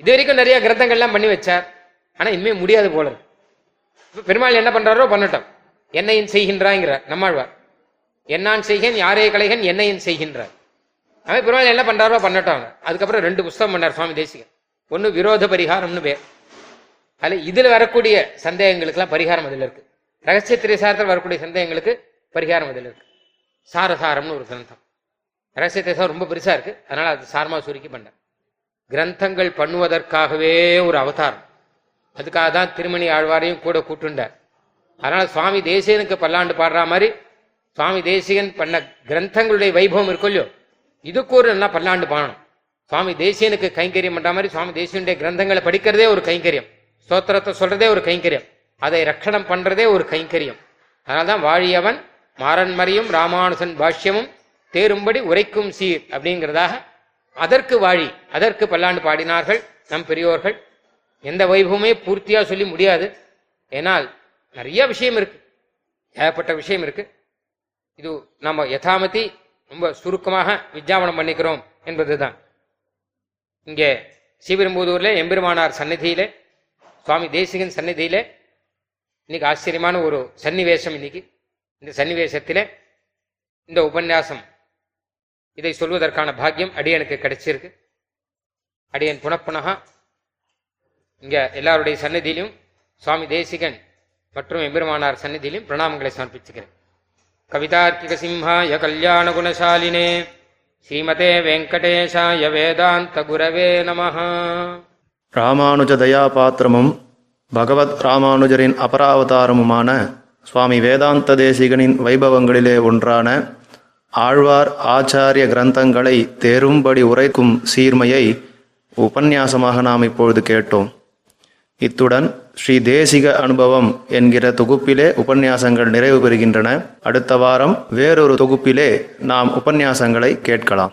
இது வரைக்கும் நிறைய கிரந்தங்கள்லாம் பண்ணி வச்சார் ஆனா இனிமே முடியாது போல பெருமாள் என்ன பண்றாரோ பண்ணட்டும். என்னையும் செய்கின்றாங்கிறார் நம்மாழ்வார். என்னான் செய்கன் யாரே கலைகன் என்னையும் செய்கின்றார். அவன் பெருமாள் என்ன பண்றாரோ பண்ணட்டும் அதுக்கப்புறம் ரெண்டு புஸ்தகம் பண்ணார் சுவாமி தேசிகன். ஒன்னு விரோத பரிகாரம்னு பேர். அதுல இதுல வரக்கூடிய சந்தேகங்களுக்கெல்லாம் பரிகாரம் அதுல இருக்கு. ரகசிய திரைசாரத்தில் வரக்கூடிய சந்தேகங்களுக்கு பரிகாரம் அதில் இருக்கு. சாரசாரம்னு ஒரு கிரந்தம். ரகசிய திரைசாரம் ரொம்ப பெருசா இருக்கு. அதனால அது சாரமா சுருக்கி பண்ணேன். கிரந்தங்கள் பண்ணுவதற்காகவே ஒரு அவதாரம். அதுக்காக தான் திருமணி ஆழ்வாரையும் கூட கூட்டுண்டார் அதனால சுவாமி தேசியனுக்கு பல்லாண்டு பாடுற மாதிரி சுவாமி தேசியன் பண்ண கிரந்தங்களுடைய வைபவம் இருக்கும் இல்லையோ இதுக்கு ஒரு நல்லா பல்லாண்டு பாடணும். சுவாமி தேசியனுக்கு கைங்கரியம் பண்ற மாதிரி சுவாமி தேசியனுடைய கிரந்தங்களை படிக்கிறதே ஒரு கைங்கரியம். ஸ்தோத்திரத்தை சொல்றதே ஒரு கைங்கரியம். அதை ரட்சணம் பண்றதே ஒரு கைங்கரியம். அதனால்தான் வாழியவன் மாறன்மறையும் ராமானுசன் பாஷ்யமும் தேரும்படி உரைக்கும் சீர் அப்படிங்கிறதாக அதற்கு வாழி அதற்கு பல்லாண்டு பாடினார்கள் நம் பெரியோர்கள். எந்த வைபவமே பூர்த்தியா சொல்லி முடியாது. ஏனால் நிறைய விஷயம் இருக்கு. ஏகப்பட்ட விஷயம் இருக்கு. இது நம்ம யதாமதி ரொம்ப சுருக்கமாக விஜாபனம் பண்ணிக்கிறோம் என்பதுதான். இங்கே ஸ்ரீபெரும்புதூர்ல எம்பெருமானார் சந்நிதியிலே சுவாமி தேசிகன் சந்நிதியிலே இன்னைக்கு ஆச்சரியமான ஒரு சன்னிவேசம் இன்னைக்கு. இந்த சன்னிவேசத்திலே இந்த உபன்யாசம் இதை சொல்வதற்கான பாக்கியம் அடியனுக்கு கிடைச்சிருக்கு. அடியன் புனப்புனகா. இங்க எல்லாருடைய சன்னதியிலும் சுவாமி தேசிகன் மற்றும் எம்பெருமானார் சந்நிதியிலும் பிரணாமங்களை சமர்ப்பிச்சுக்கிறேன். கவிதார்க்கிக சிம்ஹாய கல்யாண குணசாலினே. ஸ்ரீமதே வெங்கடேஷாய வேதாந்த குரவே நம ராமானுஜ தயாபாத்திரமும் பகவத் ராமானுஜரின் அபராவதாரமுமான சுவாமி வேதாந்த தேசிகனின் வைபவங்களிலே ஒன்றான ஆழ்வார் ஆச்சாரிய கிரந்தங்களை தேரும்படி உரைக்கும் சீர்மையை உபன்யாசமாக நாம் இப்பொழுது கேட்டோம். இத்துடன் ஸ்ரீ தேசிக அனுபவம் என்கிற தொகுப்பிலே உபன்யாசங்கள் நிறைவு பெறுகின்றன. அடுத்த வாரம் வேறொரு தொகுப்பிலே நாம் உபன்யாசங்களை கேட்கலாம்.